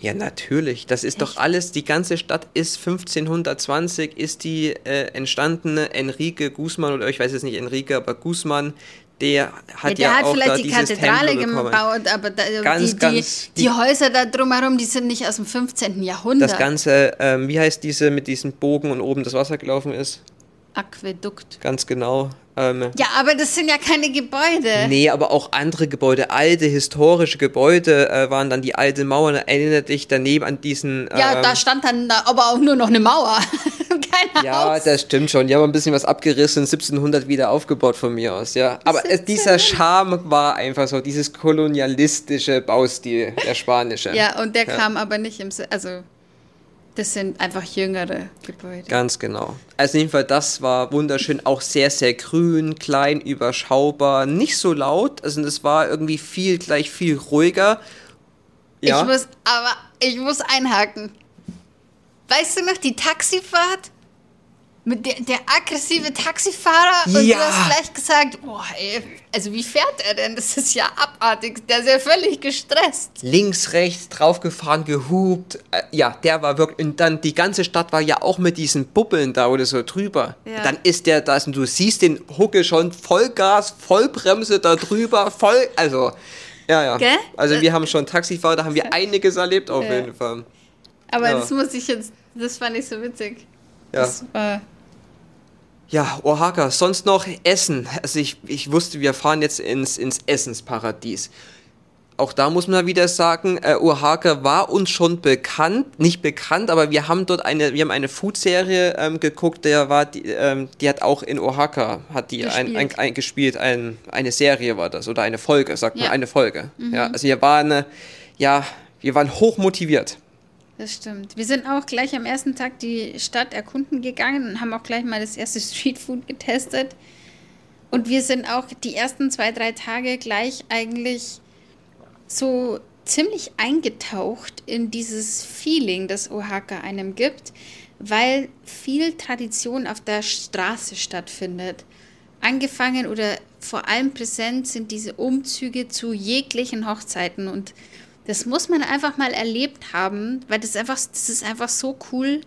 S2: Ja, natürlich. Das ist doch alles, die ganze Stadt ist 1520, ist die äh, entstanden. Enrique Guzman, oder ich weiß jetzt nicht Enrique, aber Guzman, der hat
S1: Ja,
S2: ja,
S1: der hat
S2: auch
S1: vielleicht
S2: da
S1: die Kathedrale gebaut, aber da,
S2: Ganz,
S1: die,
S2: ganz-
S1: die, die Häuser da drumherum, die sind nicht aus dem 15. Jahrhundert.
S2: Das Ganze, ähm, wie heißt diese mit diesem Bogen und oben das Wasser gelaufen ist?
S1: Aquädukt.
S2: Ganz genau. Ähm,
S1: Ja, aber das sind ja keine Gebäude.
S2: Nee, aber auch andere Gebäude, alte historische Gebäude äh, waren dann die alte Mauern. Erinnert dich daneben an diesen.
S1: Ja,
S2: ähm,
S1: da stand dann da aber auch nur noch eine Mauer. Kein
S2: Ja,
S1: Haus.
S2: das stimmt schon. Die haben ein bisschen was abgerissen, 1700 wieder aufgebaut von mir aus, ja. Aber dieser Charme war einfach so, dieses kolonialistische Baustil, der spanische.
S1: Ja, und der
S2: Ja.
S1: kam aber nicht im. Also, Das sind einfach jüngere Gebäude.
S2: Ganz genau. Also jedenfalls, das war wunderschön, auch sehr, sehr grün, klein, überschaubar, nicht so laut. Also es war irgendwie viel, gleich viel ruhiger.
S1: Ja. Ich muss, aber ich muss einhaken. Weißt du noch, die Taxifahrt? Mit der, der aggressive Taxifahrer und ja. du hast gleich gesagt, boah, ey, also wie fährt er denn? Das ist ja abartig. Der ist ja völlig gestresst.
S2: Links, rechts, draufgefahren, gehupt. Äh, ja, der war wirklich. Und dann die ganze Stadt war ja auch mit diesen Bubbeln da oder so drüber. Ja. Dann ist der das und du siehst den Hucke schon Vollgas, Vollbremse da drüber, voll. Also, ja, ja. Gell? Also wir haben schon Taxifahrer, da haben wir einiges erlebt auf ja. jeden Fall.
S1: Aber das muss ich jetzt, das fand ich so witzig. Ja. Das war
S2: ja, Oaxaca, sonst noch Essen. Also ich, ich wusste, wir fahren jetzt ins, ins Essensparadies. Auch da muss man wieder sagen, äh, Oaxaca war uns schon bekannt, nicht bekannt, aber wir haben dort eine, wir haben eine Food-Serie ähm, geguckt, der war, die, ähm, die hat auch in Oaxaca, hat die gespielt, ein, ein, ein, gespielt ein, eine Serie war das, oder eine Folge, sagt ja. man, eine Folge. Mhm. Ja, also wir waren, ja, wir waren hoch motiviert.
S1: Das stimmt. Wir sind auch gleich am ersten Tag die Stadt erkunden gegangen und haben auch gleich mal das erste Streetfood getestet. Und wir sind auch die ersten zwei, drei Tage gleich eigentlich so ziemlich eingetaucht in dieses Feeling, das Oaxaca einem gibt, weil viel Tradition auf der Straße stattfindet. Angefangen oder vor allem präsent sind diese Umzüge zu jeglichen Hochzeiten und das muss man einfach mal erlebt haben, weil das einfach, das ist einfach so cool,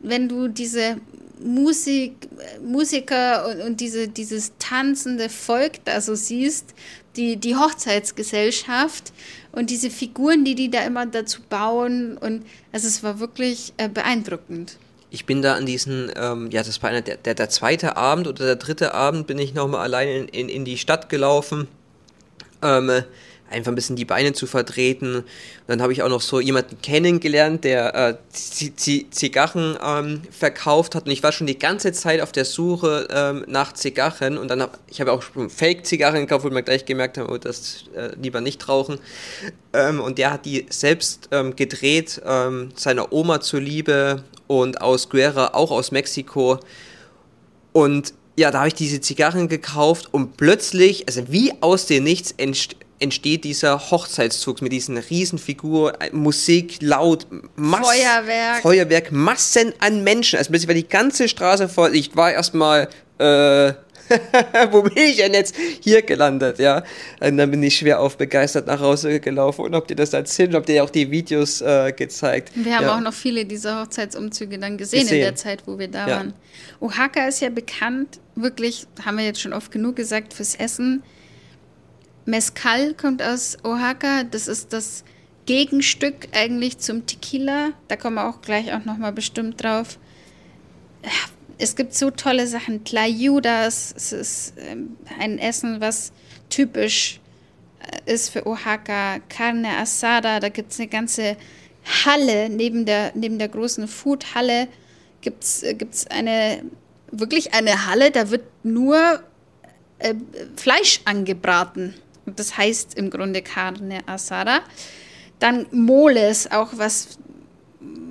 S1: wenn du diese Musik, Musiker und, und diese, dieses tanzende Volk da so siehst, die, die Hochzeitsgesellschaft und diese Figuren, die die da immer dazu bauen. Und also es war wirklich äh, beeindruckend.
S2: Ich bin da an diesen, ähm, ja, das war einer, der, der, der zweite Abend oder der dritte Abend, bin ich nochmal alleine in, in, in die Stadt gelaufen. Ähm, einfach ein bisschen die Beine zu vertreten. Dann habe ich auch noch so jemanden kennengelernt, der äh, Zigarren ähm, verkauft hat. Und ich war schon die ganze Zeit auf der Suche ähm, nach Zigarren. Und dann habe ich habe auch Fake-Zigarren gekauft, wo man gleich gemerkt hat, oh, das äh, lieber nicht rauchen. Ähm, und der hat die selbst ähm, gedreht, ähm, seiner Oma zuliebe und aus Guerra, auch aus Mexiko. Und ja, da habe ich diese Zigarren gekauft und plötzlich, also wie aus dem Nichts, entsteht entsteht dieser Hochzeitszug mit diesen Riesenfiguren, äh, Musik, laut,
S1: Mass Feuerwerk.
S2: Feuerwerk, Massen an Menschen. Also plötzlich war die ganze Straße voll. Ich war erstmal, äh, wo bin ich denn jetzt hier gelandet, ja? Und dann bin ich schwer aufbegeistert nach Hause gelaufen und habt ihr das erzählt, habt ihr auch die Videos äh, gezeigt.
S1: Wir haben ja. auch noch viele dieser Hochzeitsumzüge dann gesehen, gesehen, in der Zeit, wo wir da ja. waren. Oaxaca ist ja bekannt, wirklich, haben wir jetzt schon oft genug gesagt, fürs Essen. Mezcal kommt aus Oaxaca. Das ist das Gegenstück eigentlich zum Tequila. Da kommen wir auch gleich auch nochmal bestimmt drauf. Es gibt so tolle Sachen. Tlayudas, es ist ähm, ein Essen, was typisch äh, ist für Oaxaca. Carne asada, da gibt es eine ganze Halle neben der, neben der großen Food-Halle. Gibt es äh, eine, wirklich eine Halle, da wird nur äh, Fleisch angebraten. Das heißt im Grunde Carne Asada. Dann Moles, auch was,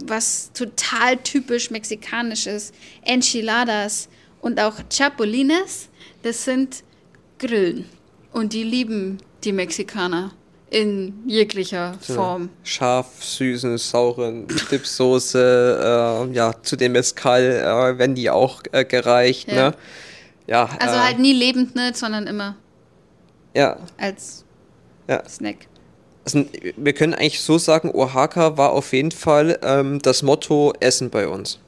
S1: was total typisch mexikanisch ist. Enchiladas und auch Chapulines. Das sind Grillen. Und die lieben die Mexikaner in jeglicher Form.
S2: Scharf, süßen, sauren Dipsoße, äh, ja, zu dem Mezcal äh, werden die auch äh, gereicht. Ja. Ne?
S1: Ja, also äh, halt nie lebend nicht, sondern immer
S2: ja.
S1: Als ja. Snack.
S2: Also, wir können eigentlich so sagen, Oaxaca war auf jeden Fall ähm, das Motto Essen bei uns.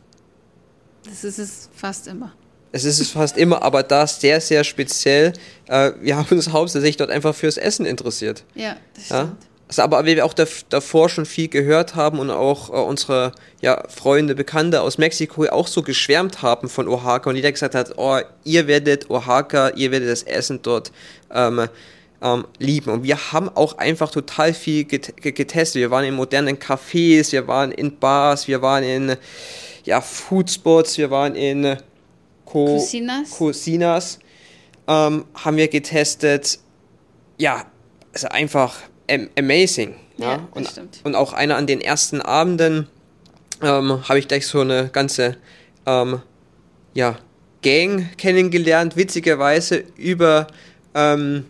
S1: Das ist es fast immer.
S2: Es ist es fast immer, aber da sehr, sehr speziell. Äh, wir haben uns hauptsächlich dort einfach fürs Essen interessiert.
S1: Ja, das stimmt.
S2: Also, aber wir auch davor schon viel gehört haben und auch äh, unsere ja, Freunde, Bekannte aus Mexiko auch so geschwärmt haben von Oaxaca und jeder gesagt hat, oh, ihr werdet Oaxaca, ihr werdet das Essen dort ähm, ähm, lieben. Und wir haben auch einfach total viel getestet. Wir waren in modernen Cafés, wir waren in Bars, wir waren in ja, Foodspots, wir waren in Co Cocinas, Cocinas ähm, haben wir getestet. Ja, also einfach amazing. Ja,
S1: ja
S2: und, und auch einer an den ersten Abenden ähm, habe ich gleich so eine ganze ähm, ja, Gang kennengelernt, witzigerweise über ähm,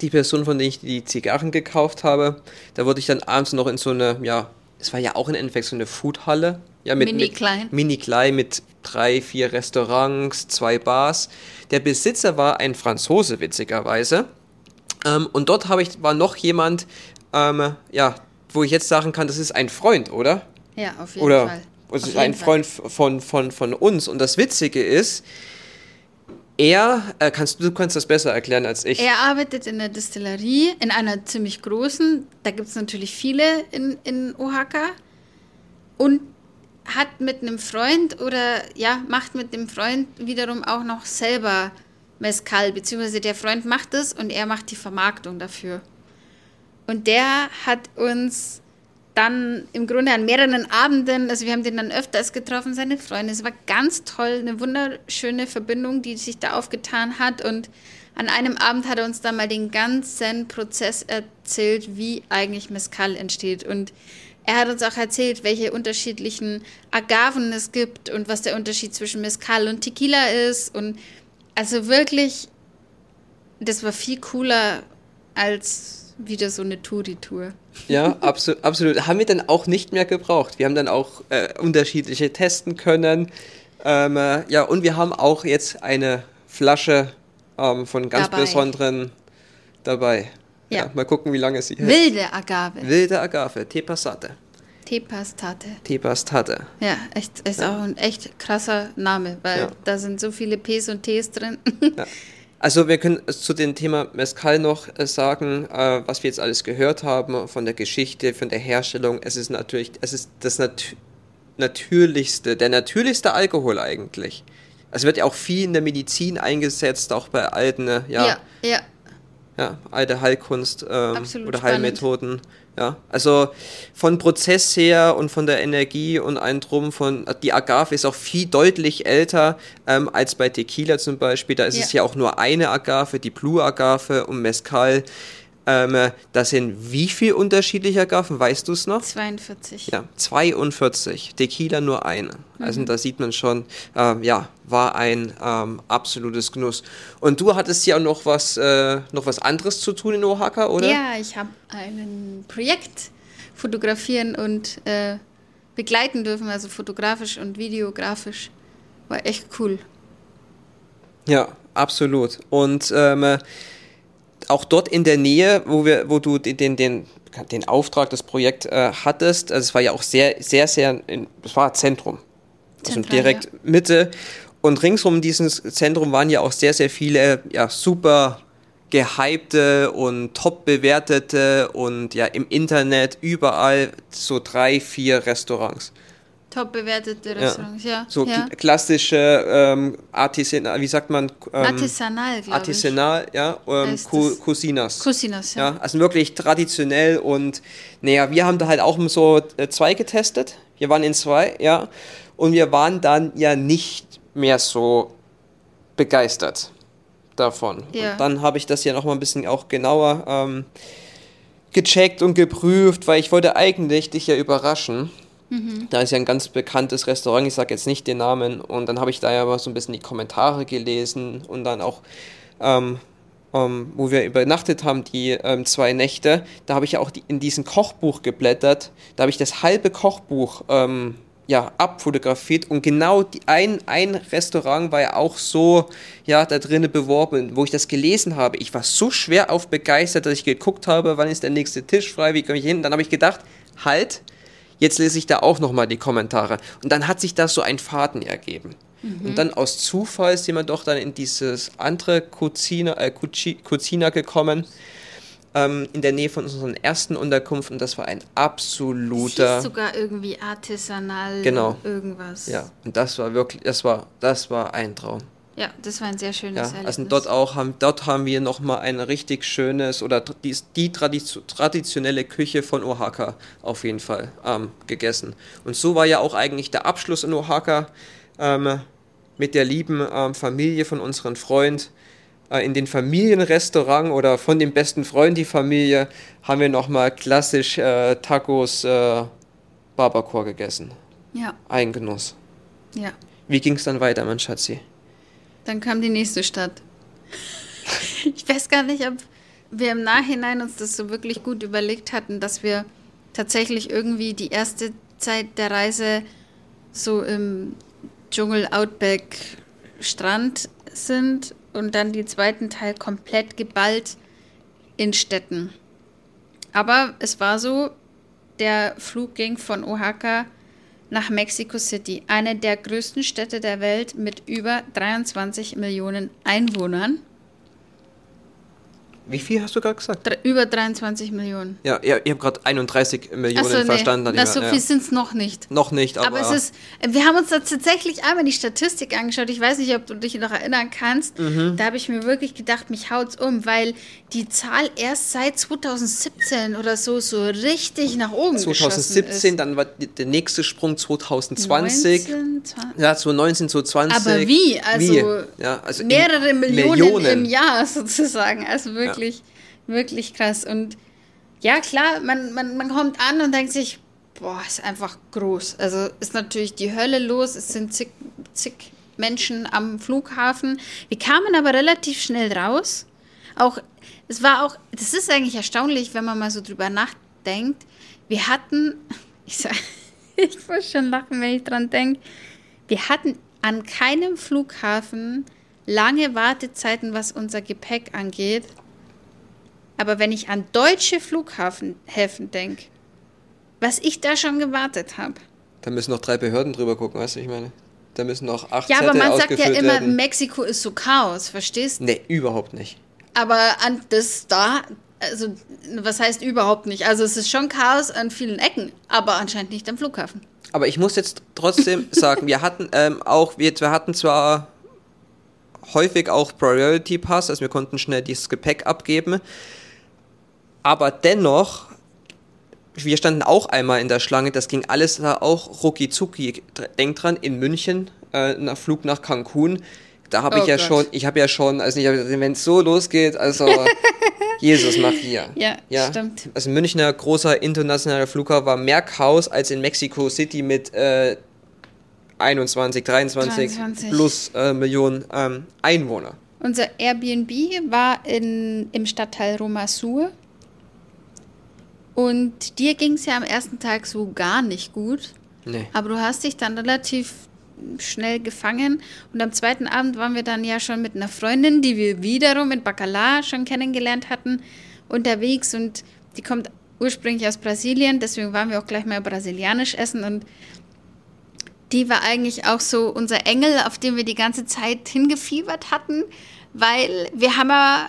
S2: die Person, von der ich die Zigarren gekauft habe. Da wurde ich dann abends noch in so eine, ja, es war ja auch im Endeffekt so eine Foodhalle. Ja, mit,
S1: Mini klein.
S2: Mit, mini klein mit drei, vier Restaurants, zwei Bars. Der Besitzer war ein Franzose, witzigerweise. Ähm, und dort habe ich, war noch jemand, ähm, ja, wo ich jetzt sagen kann, das ist ein Freund, oder?
S1: Ja, auf jeden
S2: oder,
S1: Fall.
S2: Ist
S1: jeden
S2: ein
S1: Fall.
S2: Freund von, von, von uns. Und das Witzige ist, er, äh, kannst, du kannst das besser erklären als ich.
S1: Er arbeitet in der Distillerie, in einer ziemlich großen. Da gibt es natürlich viele in, in Oaxaca. Und hat mit einem Freund oder ja, macht mit dem Freund wiederum auch noch selber Mezcal, beziehungsweise der Freund macht es und er macht die Vermarktung dafür. Und der hat uns dann im Grunde an mehreren Abenden, also wir haben den dann öfters getroffen, seine Freunde. Es war ganz toll, eine wunderschöne Verbindung, die sich da aufgetan hat. Und an einem Abend hat er uns dann mal den ganzen Prozess erzählt, wie eigentlich Mezcal entsteht. Und er hat uns auch erzählt, welche unterschiedlichen Agaven es gibt und was der Unterschied zwischen Mezcal und Tequila ist. Und also wirklich, das war viel cooler als wieder so eine Touri-Tour.
S2: Ja, absolut, absolut. Haben wir dann auch nicht mehr gebraucht. Wir haben dann auch äh, unterschiedliche testen können. Ähm, äh, ja, und wir haben auch jetzt eine Flasche ähm, von ganz
S1: Dabei.
S2: besonderen dabei. Ja.
S1: Ja.
S2: mal gucken, wie lange sie hält.
S1: Wilde Agave.
S2: Wilde Agave, Tepasate.
S1: Tepastate.
S2: Tepastate.
S1: Ja, echt, ist auch ein echt krasser Name, weil
S2: Ja.
S1: da sind so viele Ps und Ts drin.
S2: Ja. Also wir können zu dem Thema Mezcal noch äh, sagen, äh, was wir jetzt alles gehört haben von der Geschichte, von der Herstellung. Es ist natürlich, es ist das nat natürlichste, der natürlichste Alkohol eigentlich. Es wird ja auch viel in der Medizin eingesetzt, auch bei alten, äh, ja,
S1: ja, ja.
S2: ja, alte Heilkunst ähm, oder
S1: spannend.
S2: Ja, also von Prozess her und von der Energie und allem drum von die Agave ist auch viel deutlich älter ähm, als bei Tequila zum Beispiel. Da ist
S1: Ja.
S2: es ja auch nur eine Agave, die Blue Agave und Mezcal. Ähm, das sind wie viel unterschiedliche Agaven, weißt du es noch?
S1: 42.
S2: Ja, 42. Tequila nur eine.
S1: Mhm.
S2: Also da sieht man schon, ähm, ja, war ein ähm, absolutes Genuss. Und du hattest ja noch was, äh, noch was anderes zu tun in Oaxaca, oder?
S1: Ja, ich habe ein Projekt fotografieren und äh, begleiten dürfen, also fotografisch und videografisch. War echt cool.
S2: Ja, absolut. Und ähm, auch dort in der Nähe, wo wir, wo du den, den, den, Auftrag, das Projekt äh, hattest, also es war ja auch sehr, sehr, sehr, in, es war Zentrum. Also
S1: Zentral,
S2: direkt Mitte. Und ringsum dieses Zentrum waren ja auch sehr, sehr viele, ja, super gehypte und top bewertete und ja im Internet überall so drei, vier Restaurants.
S1: Top bewertete Restaurants, ja.
S2: So
S1: ja.
S2: kl- klassische ähm, Artisan, wie sagt man? Ähm,
S1: Artisanal, glaube ich.
S2: Artisanal, ja, ähm? Cuisinas.
S1: Cousinas, ja.
S2: Ja, also wirklich traditionell und naja, wir haben da halt auch so äh, zwei getestet. Wir waren in zwei, ja. Und wir waren dann ja nicht mehr so begeistert davon.
S1: Ja.
S2: Und dann habe ich das ja noch mal ein bisschen auch genauer ähm, gecheckt und geprüft, weil ich wollte eigentlich dich ja überraschen. Da ist ja ein ganz bekanntes Restaurant, ich sage jetzt nicht den Namen. Und dann habe ich da ja aber so ein bisschen die Kommentare gelesen und dann auch, ähm, ähm, wo wir übernachtet haben, die ähm, zwei Nächte, da habe ich ja auch die, in diesem Kochbuch geblättert. Da habe ich das halbe Kochbuch ähm, ja, abfotografiert und genau die, ein, ein Restaurant war ja auch so ja, da drinnen beworben. Wo ich das gelesen habe, ich war so schwer auf begeistert, dass ich geguckt habe, wann ist der nächste Tisch frei, wie komme ich hin. Dann habe ich gedacht, halt, Jetzt lese ich da auch nochmal die Kommentare. Und dann hat sich da so ein Faden ergeben. Und dann aus Zufall sind wir doch dann in dieses andere Cucina, äh, Cuci- Cucina gekommen, ähm, in der Nähe von unserer ersten Unterkunft. Und das war ein absoluter.
S1: hieß sogar irgendwie artisanal
S2: Genau.
S1: irgendwas.
S2: Ja, und das war wirklich, das war, das war ein Traum.
S1: Ja, das war ein sehr schönes
S2: Ja,
S1: Erlebnis.
S2: also dort auch haben, dort haben wir nochmal ein richtig schönes oder die, die Tradition, traditionelle Küche von Oaxaca auf jeden Fall ähm, gegessen. Und so war ja auch eigentlich der Abschluss in Oaxaca ähm, mit der lieben ähm, Familie von unserem Freund. Äh, in den Familienrestaurant oder von dem besten Freund die Familie haben wir nochmal klassisch äh, Tacos äh, Barbacoa gegessen.
S1: Ja,
S2: Ein Genuss.
S1: ja.
S2: Wie ging es dann weiter, mein Schatzi?
S1: Dann kam die nächste Stadt. Ich weiß gar nicht, ob wir im Nachhinein uns das so wirklich gut überlegt hatten, dass wir tatsächlich irgendwie die erste Zeit der Reise so im Dschungel Outback Strand sind und dann die zweiten Teil komplett geballt in Städten. Aber es war so, der Flug ging von Oaxaca nach Mexico City, eine der größten Städte der Welt mit über 23 Millionen Einwohnern.
S2: Wie viel hast du gerade gesagt?
S1: Dr über 23 Millionen.
S2: Ja, ja ich habe gerade 31 Millionen
S1: Achso, nee,
S2: verstanden.
S1: na, so viel
S2: ja.
S1: sind es noch nicht.
S2: Noch nicht, aber,
S1: Aber es ist, wir haben uns da tatsächlich einmal die Statistik angeschaut. Ich weiß nicht, ob du dich noch erinnern kannst.
S2: Mhm.
S1: Da habe ich mir wirklich gedacht, mich haut's um, weil die Zahl erst seit 2017 oder so so richtig nach oben geschossen
S2: 2017,
S1: ist.
S2: dann war der nächste Sprung 2020.
S1: 19, 20.
S2: Ja, 2019, 2020.
S1: Aber wie? Also,
S2: Ja, also
S1: mehrere Millionen,
S2: Millionen.
S1: im Jahr sozusagen. Also wirklich, wirklich krass. Und ja, klar, man, man, man kommt an und denkt sich, boah, ist einfach groß. Also ist natürlich die Hölle los. Es sind zig, zig Menschen am Flughafen. Wir kamen aber relativ schnell raus. Auch, es war auch, das ist eigentlich erstaunlich, wenn man mal so drüber nachdenkt. Wir hatten, ich sag, ich muss schon lachen, wenn ich dran denke. Wir hatten an keinem Flughafen lange Wartezeiten, was unser Gepäck angeht. Aber wenn ich an deutsche Flughafenhäfen denke, was ich da schon gewartet habe.
S2: Da müssen noch drei Behörden drüber gucken, weißt du, ich meine? Da müssen noch acht
S1: Ja, aber
S2: Zettel
S1: man sagt ja immer,
S2: werden.
S1: Mexiko ist so Chaos, verstehst du?
S2: Nee, überhaupt nicht.
S1: Aber an das da, also was heißt überhaupt nicht? Also es ist schon Chaos an vielen Ecken, aber anscheinend nicht am Flughafen.
S2: Aber ich muss jetzt trotzdem sagen, wir hatten ähm, auch, wir, wir hatten zwar häufig auch Priority Pass, also wir konnten schnell dieses Gepäck abgeben, aber dennoch, wir standen auch einmal in der Schlange, das ging alles da auch rucki zucki. Denk dran, in München, äh, nach Flug nach Cancun, da habe
S1: Oh
S2: ich ja
S1: Gott.
S2: schon, ich habe ja schon, also wenn es so losgeht, also Jesus Maria.
S1: Ja, stimmt.
S2: Also Münchner großer internationaler Flughafen war mehr Chaos als in Mexico City mit äh, 21, 23
S1: 23.
S2: plus äh, Millionen ähm, Einwohner.
S1: Unser Airbnb war in, im Stadtteil Roma Sur. Und dir ging es ja am ersten Tag so gar nicht gut.
S2: Nee.
S1: Aber du hast dich dann relativ schnell gefangen. Und am zweiten Abend waren wir dann ja schon mit einer Freundin, die wir wiederum in Bacala schon kennengelernt hatten, unterwegs. Und die kommt ursprünglich aus Brasilien, deswegen waren wir auch gleich mal brasilianisch essen. Und die war eigentlich auch so unser Engel, auf den wir die ganze Zeit hingefiebert hatten, weil wir haben ja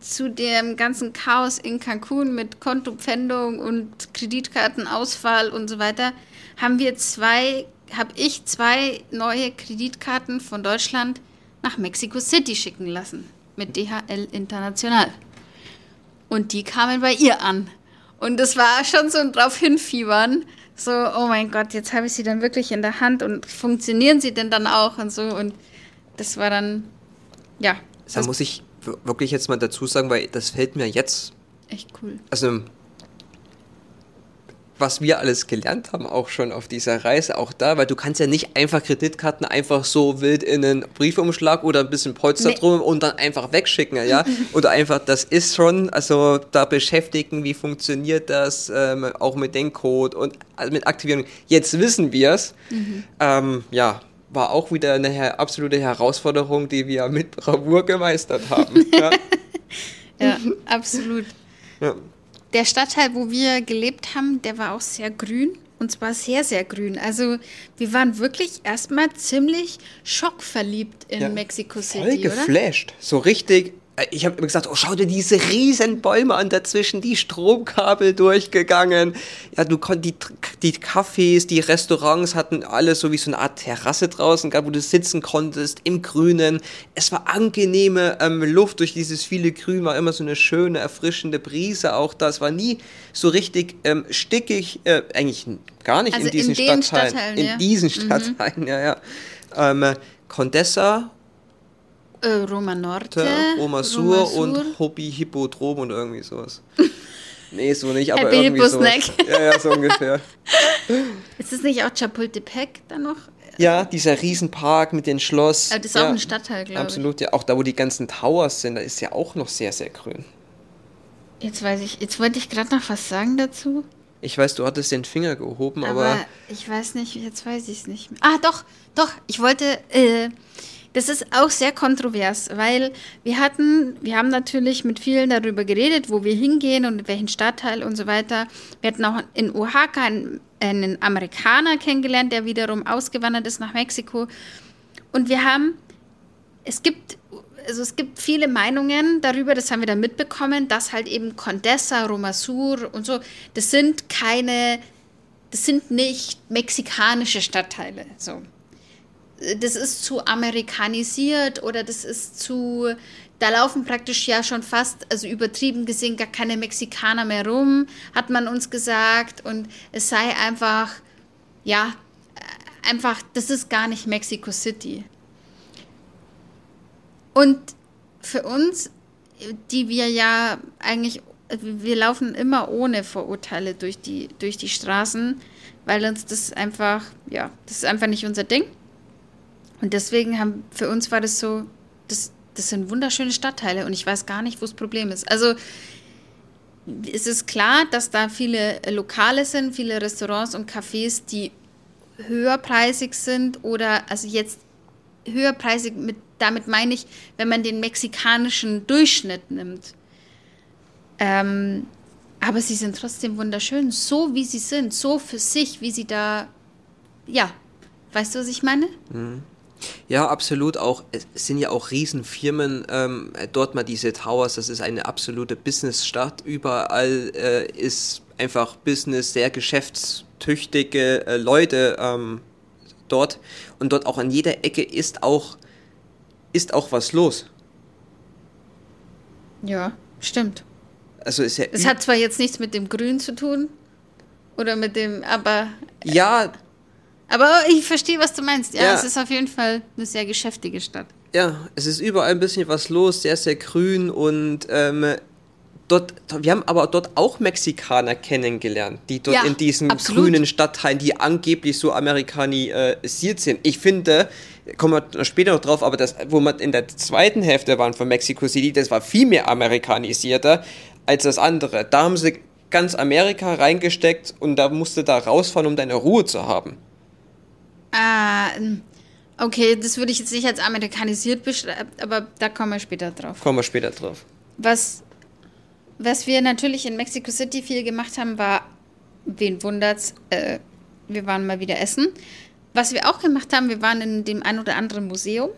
S1: zu dem ganzen Chaos in Cancun mit Kontopfändung und Kreditkartenausfall und so weiter, haben wir zwei, habe ich zwei neue Kreditkarten von Deutschland nach Mexico City schicken lassen mit DHL International. Und die kamen bei ihr an. Und es war schon so ein drauf hinfiebern. So, oh mein Gott, jetzt habe ich sie dann wirklich in der Hand und funktionieren sie denn dann auch und so. Und das war dann, ja,
S2: Da muss ich wirklich jetzt mal dazu sagen, weil das fällt mir jetzt,
S1: echt cool.
S2: also was wir alles gelernt haben, auch schon auf dieser Reise, auch da, weil du kannst ja nicht einfach Kreditkarten einfach so wild in einen Briefumschlag oder ein bisschen Polster
S1: Nee.
S2: drum und dann einfach wegschicken, ja. Oder einfach, das ist schon, also da beschäftigen, wie funktioniert das, ähm, auch mit den Code und also mit Aktivierung. Jetzt wissen wir es. Ähm, ja, war auch wieder eine absolute Herausforderung, die wir mit Bravour gemeistert haben. ja.
S1: Ja, absolut.
S2: Ja.
S1: Der Stadtteil, wo wir gelebt haben, der war auch sehr grün. Und zwar sehr, sehr grün. Also wir waren wirklich erstmal ziemlich schockverliebt in
S2: Ja,
S1: Mexico City,
S2: Voll
S1: oder?
S2: geflasht. So richtig. Äh, Ich habe immer gesagt, oh, schau dir diese riesen Bäume an, dazwischen die Stromkabel durchgegangen. Ja, du konntest die, die Cafés, die Restaurants hatten alles so wie so eine Art Terrasse draußen, wo du sitzen konntest im Grünen. Es war angenehme ähm, Luft durch dieses viele Grün, war immer so eine schöne, erfrischende Brise auch da. Es war nie so richtig ähm, stickig, äh, eigentlich gar nicht
S1: Also
S2: in diesen
S1: in
S2: Stadtteilen.
S1: Stadtteilen,
S2: in
S1: ja.
S2: diesen Stadtteilen, ja, ja. Ähm, Condessa
S1: Roma Norte,
S2: Roma Sur
S1: Sur.
S2: und Hobby Hippodrom und irgendwie sowas. Nee, so nicht, aber irgendwie so. Ja, ja, so ungefähr.
S1: Ist das nicht auch Chapultepec dann noch?
S2: Ja, dieser Riesenpark mit dem Schloss.
S1: Aber das ist
S2: ja,
S1: auch ein Stadtteil, glaube ich.
S2: Absolut, ja. Auch da, wo die ganzen Towers sind, da ist ja auch noch sehr, sehr grün.
S1: Jetzt weiß ich, jetzt wollte ich gerade noch was sagen dazu.
S2: Ich weiß, du hattest den Finger gehoben, aber.
S1: Aber ich weiß nicht, jetzt weiß ich es nicht mehr. Ah, doch, doch, ich wollte, äh, das ist auch sehr kontrovers, weil wir hatten, wir haben natürlich mit vielen darüber geredet, wo wir hingehen und welchen Stadtteil und so weiter. Wir hatten auch in Oaxaca einen, einen Amerikaner kennengelernt, der wiederum ausgewandert ist nach Mexiko. Und wir haben, es gibt also es gibt viele Meinungen darüber, das haben wir dann mitbekommen, dass halt eben Condesa, Romasur und so, das sind keine, das sind nicht mexikanische Stadtteile. So. Das ist zu amerikanisiert oder das ist zu, da laufen praktisch ja schon fast, also übertrieben gesehen, gar keine Mexikaner mehr rum, hat man uns gesagt. Und es sei einfach, ja, einfach, das ist gar nicht Mexico City. Und für uns, die wir ja eigentlich, wir laufen immer ohne Vorurteile durch die, durch die Straßen, weil uns das einfach, ja, das ist einfach nicht unser Ding. Und deswegen haben, für uns war das so, das, das sind wunderschöne Stadtteile und ich weiß gar nicht, wo das Problem ist. Also es ist klar, dass da viele Lokale sind, viele Restaurants und Cafés, die höherpreisig sind oder also jetzt höherpreisig mit damit meine ich, wenn man den mexikanischen Durchschnitt nimmt. Ähm, aber sie sind trotzdem wunderschön, so wie sie sind, so für sich, wie sie da, ja, weißt du, was ich meine?
S2: Mhm. Ja, absolut. Auch es sind ja auch Riesenfirmen ähm, dort mal diese Towers. Das ist eine absolute Businessstadt. Überall äh, ist einfach Business, sehr geschäftstüchtige äh, Leute ähm, dort. Und dort auch an jeder Ecke ist auch ist auch was los.
S1: Ja, stimmt.
S2: Also ist ja
S1: es hat zwar jetzt nichts mit dem Grün zu tun oder mit dem, aber.
S2: Ja.
S1: Aber ich verstehe, was du meinst. Ja, ja, es ist auf jeden Fall eine sehr geschäftige Stadt.
S2: Ja, es ist überall ein bisschen was los, sehr, sehr grün und ähm, dort, wir haben aber dort auch Mexikaner kennengelernt, die dort ja, in diesen absolut. grünen Stadtteilen, die angeblich so amerikanisiert sind. Ich finde, kommen wir später noch drauf, aber das, wo wir in der zweiten Hälfte waren von Mexico City, das war viel mehr amerikanisierter als das andere. Da haben sie ganz Amerika reingesteckt und da musste da rausfahren, um deine Ruhe zu haben.
S1: Ah, okay, das würde ich jetzt nicht als amerikanisiert beschreiben, aber da kommen wir später drauf.
S2: Kommen wir später drauf.
S1: Was, was wir natürlich in Mexico City viel gemacht haben, war, wen wundert's, äh, wir waren mal wieder essen. Was wir auch gemacht haben, wir waren in dem ein oder anderen Museum.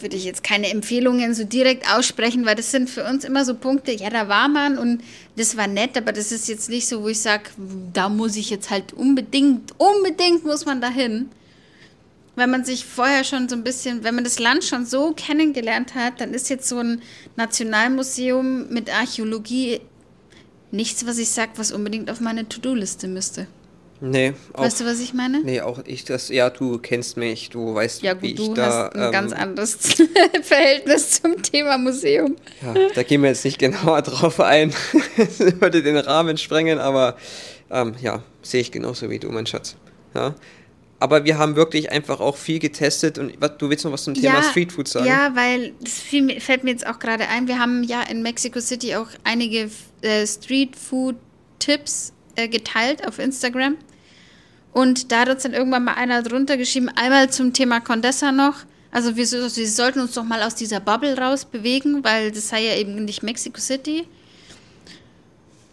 S1: Würde ich jetzt keine Empfehlungen so direkt aussprechen, weil das sind für uns immer so Punkte, ja, da war man und das war nett, aber das ist jetzt nicht so, wo ich sage, da muss ich jetzt halt unbedingt, unbedingt muss man dahin. Wenn man sich vorher schon so ein bisschen, wenn man das Land schon so kennengelernt hat, dann ist jetzt so ein Nationalmuseum mit Archäologie nichts, was ich sage, was unbedingt auf meine To-Do-Liste müsste.
S2: Nee.
S1: Auch, weißt du, was ich meine?
S2: Nee, auch ich das. Ja, du kennst mich, du weißt,
S1: ja, gut,
S2: wie ich
S1: du
S2: da.
S1: Hast ein ähm, ganz anderes Verhältnis zum Thema Museum.
S2: Ja, da gehen wir jetzt nicht genauer drauf ein. das würde den Rahmen sprengen, aber ähm, ja, sehe ich genauso wie du, mein Schatz. Ja. Aber wir haben wirklich einfach auch viel getestet und du willst noch was zum Thema ja, Streetfood sagen?
S1: Ja, weil das fiel, fällt mir jetzt auch gerade ein. Wir haben ja in Mexico City auch einige äh, Streetfood-Tipps äh, geteilt auf Instagram. Und da hat uns dann irgendwann mal einer drunter geschrieben, einmal zum Thema Condessa noch. Also wir, wir sollten uns doch mal aus dieser Bubble raus bewegen, weil das sei ja eben nicht Mexico City.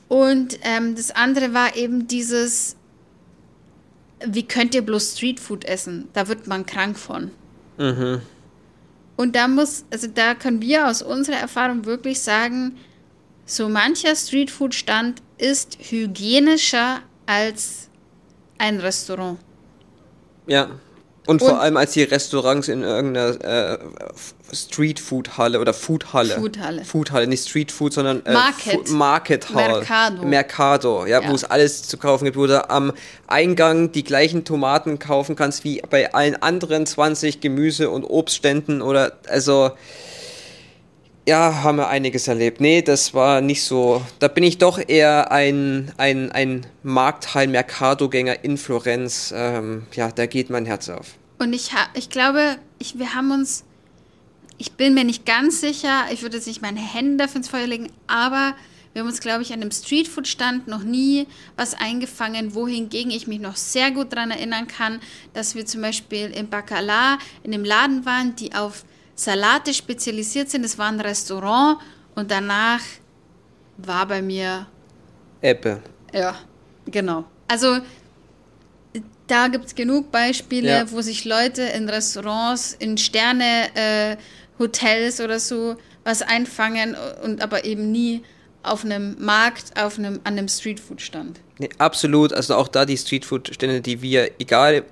S1: Und ähm, das andere war eben dieses, wie könnt ihr bloß Streetfood essen? Da wird man krank von. Mhm. Und da muss, also da können wir aus unserer Erfahrung wirklich sagen, so mancher Streetfood-Stand ist hygienischer als ein Restaurant.
S2: Ja. Und, und vor allem als die Restaurants in irgendeiner äh, Streetfood-Halle oder Food-Halle.
S1: Food-Halle.
S2: Food-Halle, nicht Street-Food, sondern
S1: äh, Market.
S2: Market Hall.
S1: Mercado.
S2: Mercado, ja, ja. wo es alles zu kaufen gibt, wo du am Eingang die gleichen Tomaten kaufen kannst wie bei allen anderen 20 Gemüse- und Obstständen oder also ja, haben wir einiges erlebt. Nee, das war nicht so. Da bin ich doch eher ein, ein, ein Marktheim-Mercado-Gänger in Florenz. Ähm, ja, da geht mein Herz auf.
S1: Und ich, ich glaube, ich, wir haben uns, ich bin mir nicht ganz sicher, ich würde jetzt nicht meine Hände dafür ins Feuer legen, aber wir haben uns, glaube ich, an einem Streetfood-Stand noch nie was eingefangen, wohingegen ich mich noch sehr gut daran erinnern kann, dass wir zum Beispiel im Bacala in einem Laden waren, die auf Salate spezialisiert sind. Es war ein Restaurant und danach war bei mir
S2: Ebbe.
S1: Ja, genau. Also da gibt es genug Beispiele, ja. wo sich Leute in Restaurants, in Sterne-Hotels äh, oder so was einfangen und aber eben nie auf einem Markt, auf einem, an einem Streetfood-Stand.
S2: Nee, absolut. Also auch da die Streetfood-Stände, die wir, egal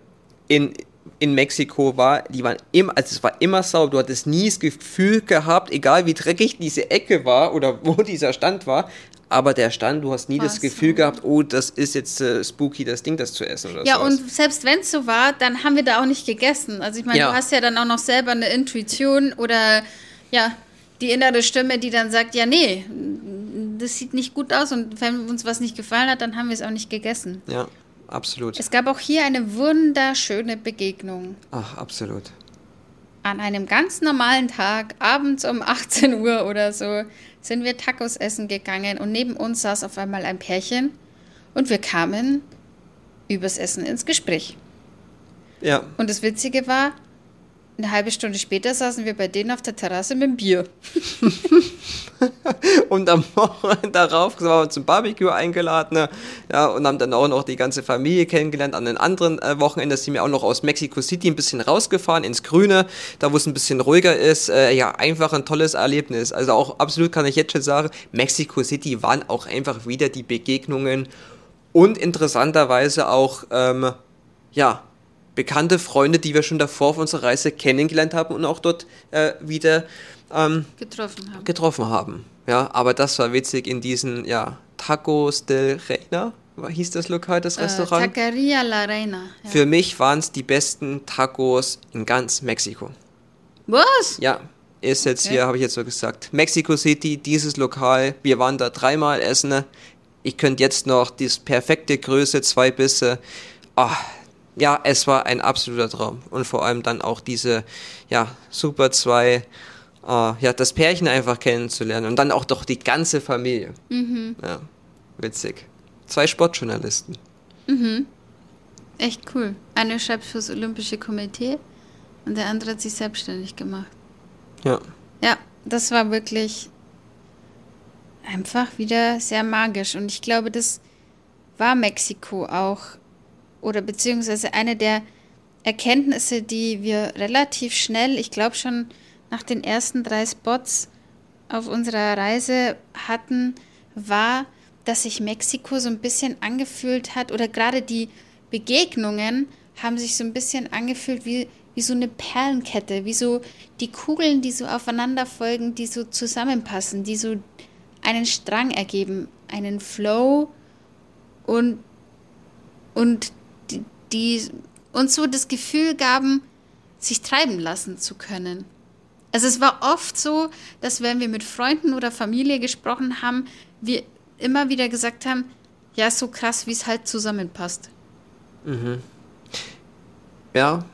S2: in, in Mexiko war, die waren immer, also es war immer sauber. Du hattest nie das Gefühl gehabt, egal wie dreckig diese Ecke war oder wo dieser Stand war, aber der Stand, du hast nie Was? das Gefühl gehabt, oh, das ist jetzt äh, spooky, das Ding, das zu essen oder
S1: Ja, sowas. und selbst wenn es so war, dann haben wir da auch nicht gegessen. Also ich meine, ja. du hast ja dann auch noch selber eine Intuition oder ja, die innere Stimme, die dann sagt, ja, nee, das sieht nicht gut aus und wenn uns was nicht gefallen hat, dann haben wir es auch nicht gegessen.
S2: Ja, absolut.
S1: Es gab auch hier eine wunderschöne Begegnung.
S2: Ach, absolut.
S1: An einem ganz normalen Tag, abends um 18 Uhr oder so, sind wir Tacos essen gegangen und neben uns saß auf einmal ein Pärchen und wir kamen übers Essen ins Gespräch.
S2: Ja.
S1: Und das Witzige war, eine halbe Stunde später saßen wir bei denen auf der Terrasse mit dem Bier.
S2: und am Wochenende darauf waren wir zum Barbecue eingeladen ja, und haben dann auch noch die ganze Familie kennengelernt. An den anderen äh, Wochenenden sind wir auch noch aus Mexico City ein bisschen rausgefahren ins Grüne, da wo es ein bisschen ruhiger ist. Äh, ja, einfach ein tolles Erlebnis. Also auch absolut kann ich jetzt schon sagen, Mexico City waren auch einfach wieder die Begegnungen und interessanterweise auch, ähm, ja, bekannte Freunde, die wir schon davor auf unserer Reise kennengelernt haben und auch dort äh, wieder ähm,
S1: getroffen, haben.
S2: getroffen haben. Ja, aber das war witzig in diesen, ja, Tacos del Reina, hieß das Lokal, das äh, Restaurant?
S1: Taqueria La Reina.
S2: Ja. Für mich waren es die besten Tacos in ganz Mexiko.
S1: Was?
S2: Ja, ist jetzt okay. hier, habe ich jetzt so gesagt. Mexico City, dieses Lokal, wir waren da dreimal essen. Ich könnte jetzt noch das perfekte Größe, zwei Bisse. Oh, ja, es war ein absoluter Traum. Und vor allem dann auch diese, ja, super zwei, äh, ja, das Pärchen einfach kennenzulernen und dann auch doch die ganze Familie. Mhm. Ja, witzig. Zwei Sportjournalisten.
S1: Mhm. Echt cool. Einer schreibt fürs Olympische Komitee und der andere hat sich selbstständig gemacht.
S2: Ja.
S1: Ja, das war wirklich einfach wieder sehr magisch. Und ich glaube, das war Mexiko auch oder beziehungsweise eine der Erkenntnisse, die wir relativ schnell, ich glaube schon nach den ersten drei Spots auf unserer Reise hatten, war, dass sich Mexiko so ein bisschen angefühlt hat oder gerade die Begegnungen haben sich so ein bisschen angefühlt wie, wie so eine Perlenkette, wie so die Kugeln, die so aufeinander folgen, die so zusammenpassen, die so einen Strang ergeben, einen Flow und, und die uns so das Gefühl gaben, sich treiben lassen zu können. Also es war oft so, dass wenn wir mit Freunden oder Familie gesprochen haben, wir immer wieder gesagt haben, ja, so krass, wie es halt zusammenpasst.
S2: Mhm. Ja,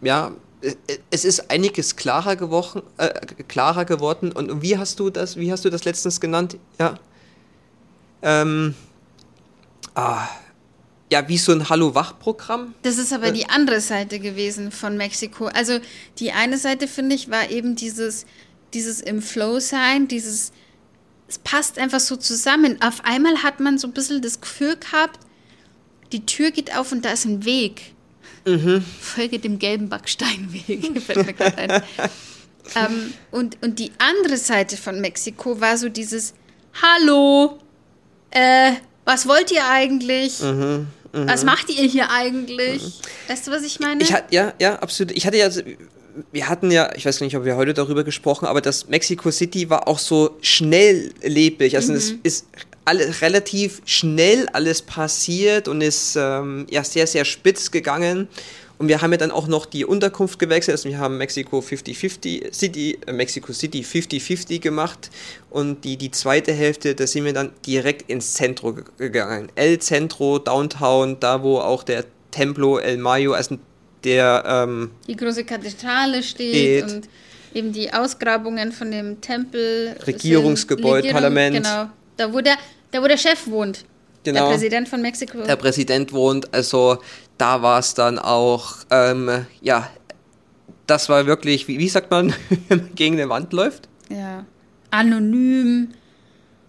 S2: ja, es ist einiges klarer, gewochen, äh, klarer geworden. Und wie hast du das, wie hast du das letztens genannt? Ja. Ähm, ah, ja, wie so ein Hallo-Wach-Programm.
S1: Das ist aber äh. die andere Seite gewesen von Mexiko. Also die eine Seite, finde ich, war eben dieses, dieses im Flow sein, dieses, es passt einfach so zusammen. Auf einmal hat man so ein bisschen das Gefühl gehabt, die Tür geht auf und da ist ein Weg. Mhm. Folge dem gelben Backsteinweg, ähm, und, und die andere Seite von Mexiko war so dieses Hallo, äh, was wollt ihr eigentlich? Mhm. Mhm. Was macht ihr hier eigentlich? Mhm. Weißt du, was ich meine?
S2: Ich ja, ja, absolut. Ich hatte ja, wir hatten ja, ich weiß nicht, ob wir heute darüber gesprochen, aber das Mexico City war auch so schnelllebig. Also mhm. es ist alle, relativ schnell alles passiert und ist ähm, ja sehr, sehr spitz gegangen. Und wir haben ja dann auch noch die Unterkunft gewechselt. Also wir haben Mexico 50-50 City, äh, Mexico City 50-50 gemacht. Und die, die zweite Hälfte, da sind wir dann direkt ins Zentro gegangen. El Centro, Downtown, da wo auch der Templo El Mayo, also der ähm,
S1: die große Kathedrale steht, steht, und eben die Ausgrabungen von dem Tempel.
S2: Regierungsgebäude, Regierung, Parlament.
S1: Genau, da wo, der, da wo der Chef wohnt.
S2: Genau.
S1: Der Präsident von Mexiko.
S2: Der Präsident wohnt, also da war es dann auch, ähm, ja, das war wirklich, wie, wie sagt man, wenn man gegen eine Wand läuft?
S1: Ja, anonym.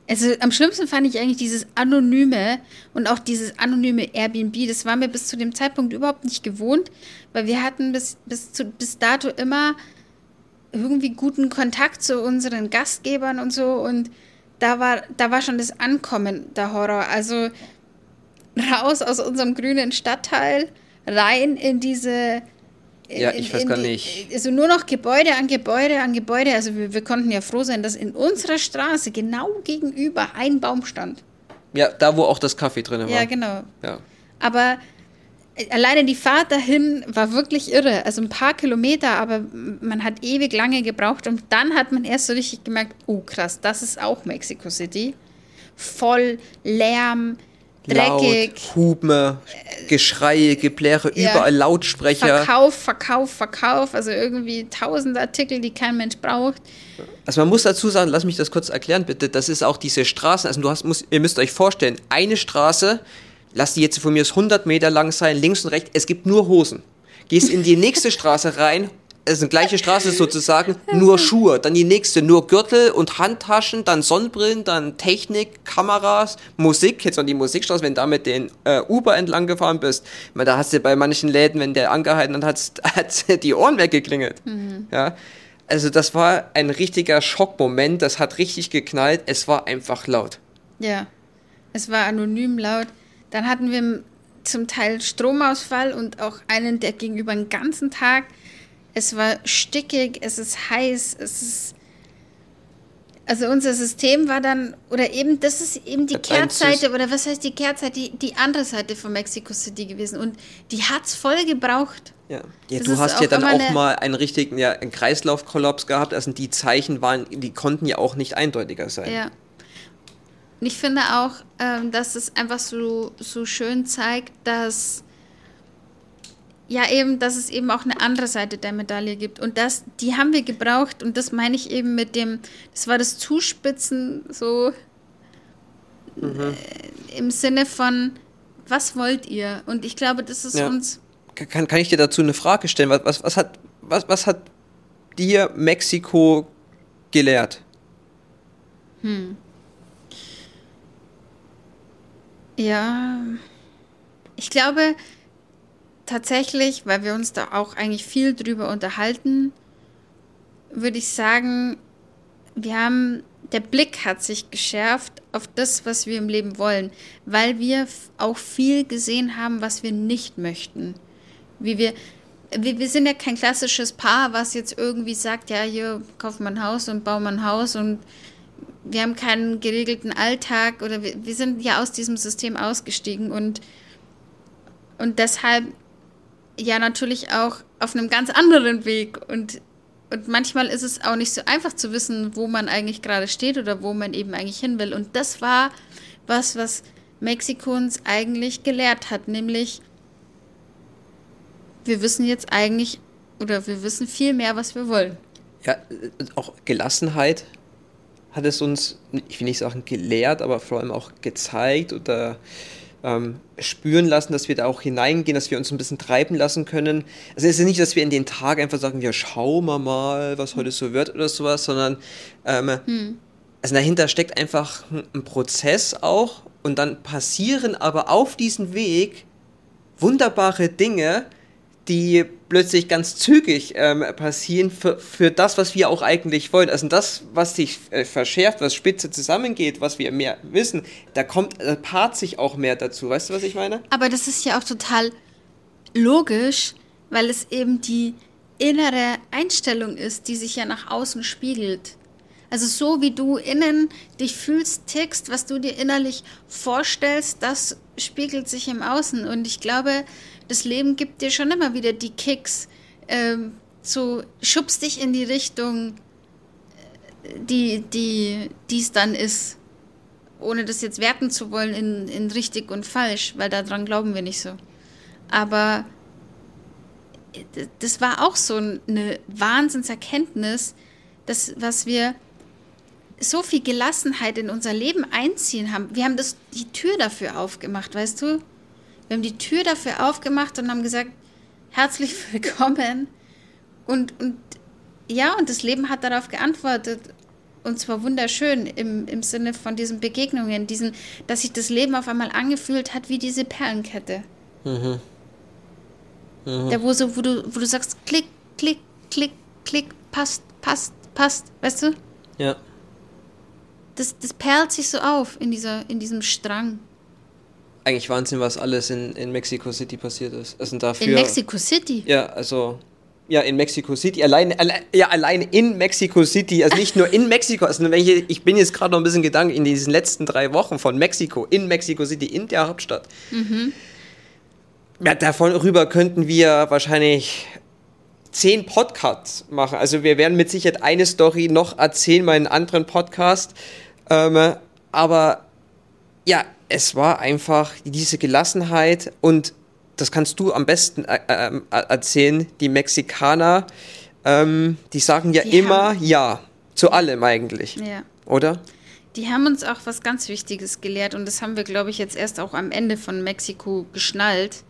S1: Also am schlimmsten fand ich eigentlich dieses anonyme und auch dieses anonyme Airbnb. Das war mir bis zu dem Zeitpunkt überhaupt nicht gewohnt, weil wir hatten bis, bis, zu, bis dato immer irgendwie guten Kontakt zu unseren Gastgebern und so und da war, da war schon das Ankommen der Horror. Also raus aus unserem grünen Stadtteil, rein in diese.
S2: Ja, ich weiß gar die, nicht.
S1: Also nur noch Gebäude an Gebäude an Gebäude. Also wir, wir konnten ja froh sein, dass in unserer Straße genau gegenüber ein Baum stand.
S2: Ja, da wo auch das Kaffee drin war.
S1: Ja, genau.
S2: Ja.
S1: Aber alleine die Fahrt dahin war wirklich irre. Also ein paar Kilometer, aber man hat ewig lange gebraucht und dann hat man erst so richtig gemerkt, oh krass, das ist auch Mexico City. Voll Lärm, dreckig.
S2: Laut, Huben, Geschreie, Gebläre, ja. überall Lautsprecher.
S1: Verkauf, Verkauf, Verkauf. Also irgendwie tausend Artikel, die kein Mensch braucht.
S2: Also man muss dazu sagen, lass mich das kurz erklären bitte, das ist auch diese Straßen, also du hast, muss, ihr müsst euch vorstellen, eine Straße, lass die jetzt von mir 100 Meter lang sein, links und rechts, es gibt nur Hosen. Gehst in die nächste Straße rein, es ist eine gleiche Straße sozusagen, nur Schuhe, dann die nächste, nur Gürtel und Handtaschen, dann Sonnenbrillen, dann Technik, Kameras, Musik, jetzt noch die Musikstraße, wenn du da mit den äh, Uber entlang gefahren bist, meine, da hast du bei manchen Läden, wenn der angehalten hat, hat die Ohren weggeklingelt. Mhm. Ja, also das war ein richtiger Schockmoment, das hat richtig geknallt, es war einfach laut.
S1: Ja, es war anonym laut. Dann hatten wir zum Teil Stromausfall und auch einen, der ging über den ganzen Tag. Es war stickig, es ist heiß, es ist. Also unser System war dann, oder eben, das ist eben die Kehrseite, oder was heißt die Kehrseite, die, die andere Seite von Mexico City gewesen. Und die hat es voll gebraucht.
S2: Ja, ja du hast ja dann auch mal einen richtigen ja, einen Kreislaufkollaps gehabt. Also die Zeichen waren, die konnten ja auch nicht eindeutiger sein.
S1: Ja. Und ich finde auch, ähm, dass es einfach so, so schön zeigt, dass ja eben, dass es eben auch eine andere Seite der Medaille gibt. Und das, die haben wir gebraucht. Und das meine ich eben mit dem, das war das Zuspitzen so mhm. äh, im Sinne von, was wollt ihr? Und ich glaube, das ist ja. uns.
S2: Kann, kann ich dir dazu eine Frage stellen? Was, was, was, hat, was, was hat dir Mexiko gelehrt?
S1: Hm. Ja, ich glaube tatsächlich, weil wir uns da auch eigentlich viel drüber unterhalten, würde ich sagen, wir haben, der Blick hat sich geschärft auf das, was wir im Leben wollen, weil wir auch viel gesehen haben, was wir nicht möchten. Wie wir, wir, wir sind ja kein klassisches Paar, was jetzt irgendwie sagt, ja, hier kaufen wir ein Haus und bauen wir ein Haus und wir haben keinen geregelten Alltag oder wir, wir sind ja aus diesem System ausgestiegen und, und deshalb ja natürlich auch auf einem ganz anderen Weg und, und manchmal ist es auch nicht so einfach zu wissen, wo man eigentlich gerade steht oder wo man eben eigentlich hin will. Und das war was, was Mexiko uns eigentlich gelehrt hat, nämlich wir wissen jetzt eigentlich oder wir wissen viel mehr, was wir wollen.
S2: Ja, auch Gelassenheit hat es uns, ich will nicht sagen gelehrt, aber vor allem auch gezeigt oder ähm, spüren lassen, dass wir da auch hineingehen, dass wir uns ein bisschen treiben lassen können. Also es ist nicht, dass wir in den Tag einfach sagen, ja, schauen wir mal, was heute so wird oder sowas, sondern ähm, hm. also dahinter steckt einfach ein Prozess auch und dann passieren aber auf diesem Weg wunderbare Dinge, die plötzlich ganz zügig ähm, passieren für, für das, was wir auch eigentlich wollen. Also das, was sich äh, verschärft, was spitze zusammengeht, was wir mehr wissen, da kommt, da paart sich auch mehr dazu. Weißt du, was ich meine?
S1: Aber das ist ja auch total logisch, weil es eben die innere Einstellung ist, die sich ja nach außen spiegelt. Also so wie du innen dich fühlst, tickst, was du dir innerlich vorstellst, das spiegelt sich im Außen. Und ich glaube, das Leben gibt dir schon immer wieder die Kicks, ähm, so schubst dich in die Richtung, äh, die, die, es dann ist. Ohne das jetzt werten zu wollen in, in richtig und falsch, weil daran glauben wir nicht so. Aber äh, das war auch so eine Wahnsinnserkenntnis, dass was wir so viel Gelassenheit in unser Leben einziehen haben. Wir haben das, die Tür dafür aufgemacht, weißt du? Wir haben die Tür dafür aufgemacht und haben gesagt, herzlich willkommen. Und, und ja, und das Leben hat darauf geantwortet. Und zwar wunderschön im, im Sinne von diesen Begegnungen, diesen, dass sich das Leben auf einmal angefühlt hat wie diese Perlenkette. Mhm. Mhm. Der, wo, so, wo, du, wo du sagst, klick, klick, klick, klick, passt, passt, passt, weißt du?
S2: Ja
S1: das, das perlt sich so auf in, dieser, in diesem Strang.
S2: Eigentlich Wahnsinn, was alles in, in Mexico City passiert ist. Also dafür,
S1: in Mexico City?
S2: Ja, also ja, in Mexico City, allein, alle, ja, allein in Mexico City, also nicht nur in Mexiko, also wenn ich, ich bin jetzt gerade noch ein bisschen Gedanken in diesen letzten drei Wochen von Mexiko, in Mexico City, in der Hauptstadt. Mhm. Ja, davon rüber könnten wir wahrscheinlich zehn Podcasts machen. Also wir werden mit Sicherheit eine Story noch erzählen, einem anderen Podcast. Ähm, aber ja, es war einfach diese Gelassenheit und das kannst du am besten äh, äh, erzählen. Die Mexikaner, ähm, die sagen ja die immer ja zu allem eigentlich. Ja. Oder?
S1: Die haben uns auch was ganz Wichtiges gelehrt und das haben wir, glaube ich, jetzt erst auch am Ende von Mexiko geschnallt,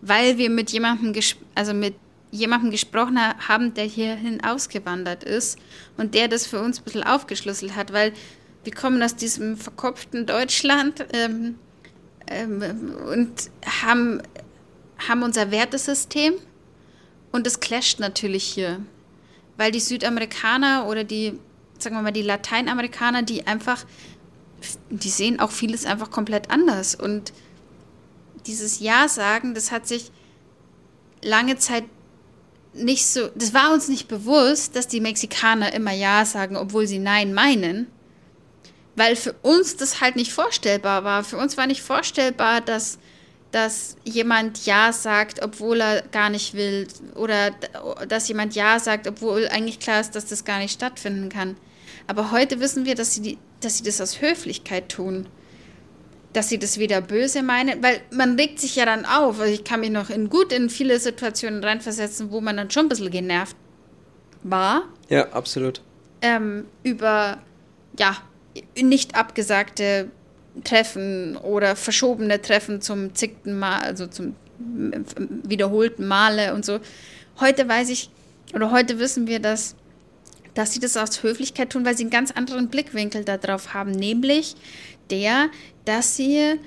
S1: weil wir mit jemandem, also mit jemandem gesprochen haben, der hierhin ausgewandert ist und der das für uns ein bisschen aufgeschlüsselt hat, weil wir kommen aus diesem verkopften Deutschland ähm, ähm, und haben, haben unser Wertesystem und das clasht natürlich hier, weil die Südamerikaner oder die, sagen wir mal, die Lateinamerikaner, die einfach, die sehen auch vieles einfach komplett anders und dieses Ja sagen, das hat sich lange Zeit nicht so, das war uns nicht bewusst, dass die Mexikaner immer Ja sagen, obwohl sie Nein meinen. Weil für uns das halt nicht vorstellbar war. Für uns war nicht vorstellbar, dass, dass jemand Ja sagt, obwohl er gar nicht will. Oder dass jemand Ja sagt, obwohl eigentlich klar ist, dass das gar nicht stattfinden kann. Aber heute wissen wir, dass sie, die, dass sie das aus Höflichkeit tun dass sie das wieder böse meinen, weil man regt sich ja dann auf. Also ich kann mich noch in gut in viele Situationen reinversetzen, wo man dann schon ein bisschen genervt war.
S2: Ja, absolut.
S1: Ähm, über, ja, nicht abgesagte Treffen oder verschobene Treffen zum zigten Mal, also zum wiederholten Male und so. Heute weiß ich, oder heute wissen wir, dass, dass sie das aus Höflichkeit tun, weil sie einen ganz anderen Blickwinkel darauf haben, nämlich der, dass sie,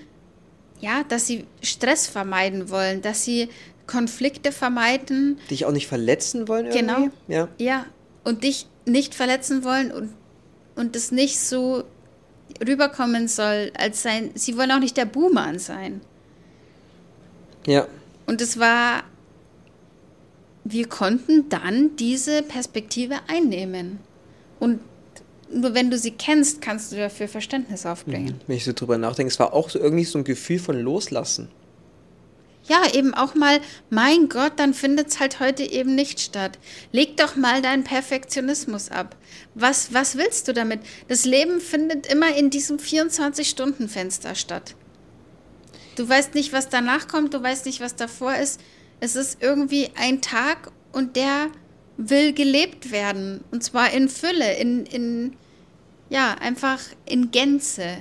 S1: ja, dass sie Stress vermeiden wollen, dass sie Konflikte vermeiden.
S2: Dich auch nicht verletzen wollen irgendwie?
S1: Genau. Ja. ja. Und dich nicht verletzen wollen und, und das nicht so rüberkommen soll, als sein. Sie wollen auch nicht der Buhmann sein.
S2: Ja.
S1: Und es war. Wir konnten dann diese Perspektive einnehmen. Und nur wenn du sie kennst, kannst du dafür Verständnis aufbringen.
S2: Wenn ich so drüber nachdenke, es war auch so irgendwie so ein Gefühl von Loslassen.
S1: Ja, eben auch mal, mein Gott, dann findet es halt heute eben nicht statt. Leg doch mal deinen Perfektionismus ab. Was, was willst du damit? Das Leben findet immer in diesem 24-Stunden-Fenster statt. Du weißt nicht, was danach kommt, du weißt nicht, was davor ist. Es ist irgendwie ein Tag und der will gelebt werden. Und zwar in Fülle, in, in ja, einfach in Gänze.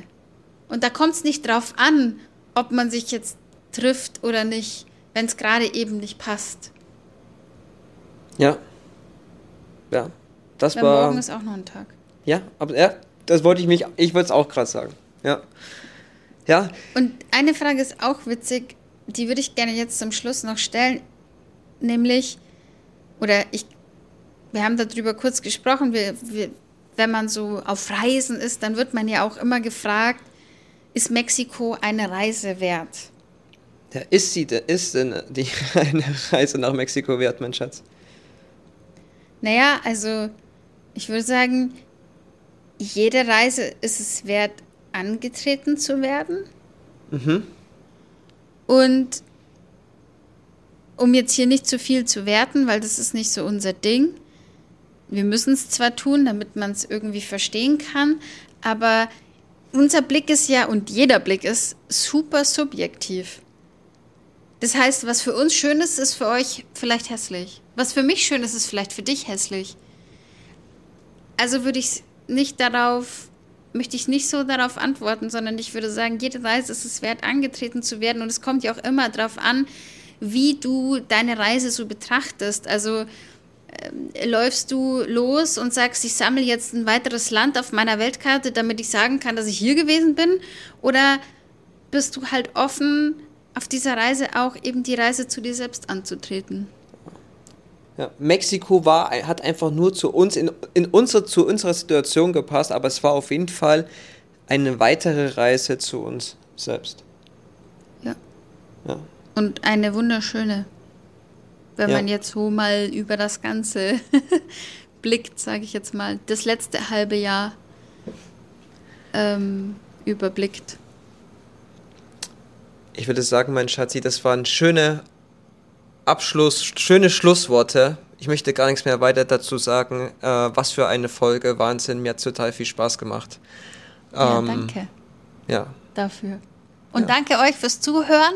S1: Und da kommt es nicht drauf an, ob man sich jetzt trifft oder nicht, wenn es gerade eben nicht passt.
S2: Ja. Ja. Das
S1: Weil
S2: war.
S1: Morgen ist auch noch ein Tag.
S2: Ja, aber ja, das wollte ich mich, ich würde es auch gerade sagen. Ja. Ja.
S1: Und eine Frage ist auch witzig, die würde ich gerne jetzt zum Schluss noch stellen, nämlich, oder ich wir haben darüber kurz gesprochen, wir, wir, wenn man so auf Reisen ist, dann wird man ja auch immer gefragt, ist Mexiko eine Reise wert?
S2: Ja, ist sie, ist denn die eine Reise nach Mexiko wert, mein Schatz?
S1: Naja, also ich würde sagen, jede Reise ist es wert, angetreten zu werden. Mhm. Und um jetzt hier nicht zu viel zu werten, weil das ist nicht so unser Ding. Wir müssen es zwar tun, damit man es irgendwie verstehen kann, aber unser Blick ist ja und jeder Blick ist super subjektiv. Das heißt, was für uns schön ist, ist für euch vielleicht hässlich. Was für mich schön ist, ist vielleicht für dich hässlich. Also würde ich nicht darauf, möchte ich nicht so darauf antworten, sondern ich würde sagen, jede Reise ist es wert, angetreten zu werden. Und es kommt ja auch immer darauf an, wie du deine Reise so betrachtest. Also äh, läufst du los und sagst, ich sammle jetzt ein weiteres Land auf meiner Weltkarte, damit ich sagen kann, dass ich hier gewesen bin? Oder bist du halt offen, auf dieser Reise auch eben die Reise zu dir selbst anzutreten.
S2: Ja, Mexiko war, hat einfach nur zu uns, in, in unsere, zu unserer Situation gepasst, aber es war auf jeden Fall eine weitere Reise zu uns selbst.
S1: Ja. ja. Und eine wunderschöne, wenn ja. man jetzt so mal über das Ganze blickt, sage ich jetzt mal, das letzte halbe Jahr ähm, überblickt.
S2: Ich würde sagen, mein Schatzi, das waren schöne Abschluss, schöne Schlussworte. Ich möchte gar nichts mehr weiter dazu sagen. Äh, was für eine Folge, Wahnsinn, mir hat total viel Spaß gemacht.
S1: Ja, ähm, danke.
S2: Ja.
S1: Dafür. Und ja. danke euch fürs Zuhören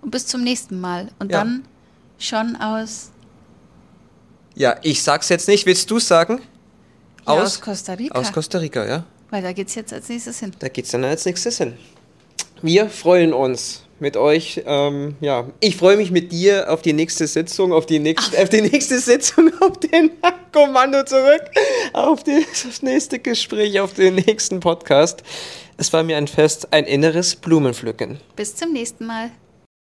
S1: und bis zum nächsten Mal. Und ja. dann schon aus.
S2: Ja, ich sag's jetzt nicht. Willst du sagen?
S1: Aus, aus Costa Rica.
S2: Aus Costa Rica, ja.
S1: Weil da geht's jetzt als nächstes hin.
S2: Da geht's dann als nächstes hin. Wir freuen uns mit euch. Ähm, ja, ich freue mich mit dir auf die nächste Sitzung, auf die nächste, auf die nächste Sitzung, auf den Kommando zurück, auf das nächste Gespräch, auf den nächsten Podcast. Es war mir ein Fest, ein inneres Blumenpflücken.
S1: Bis zum nächsten Mal.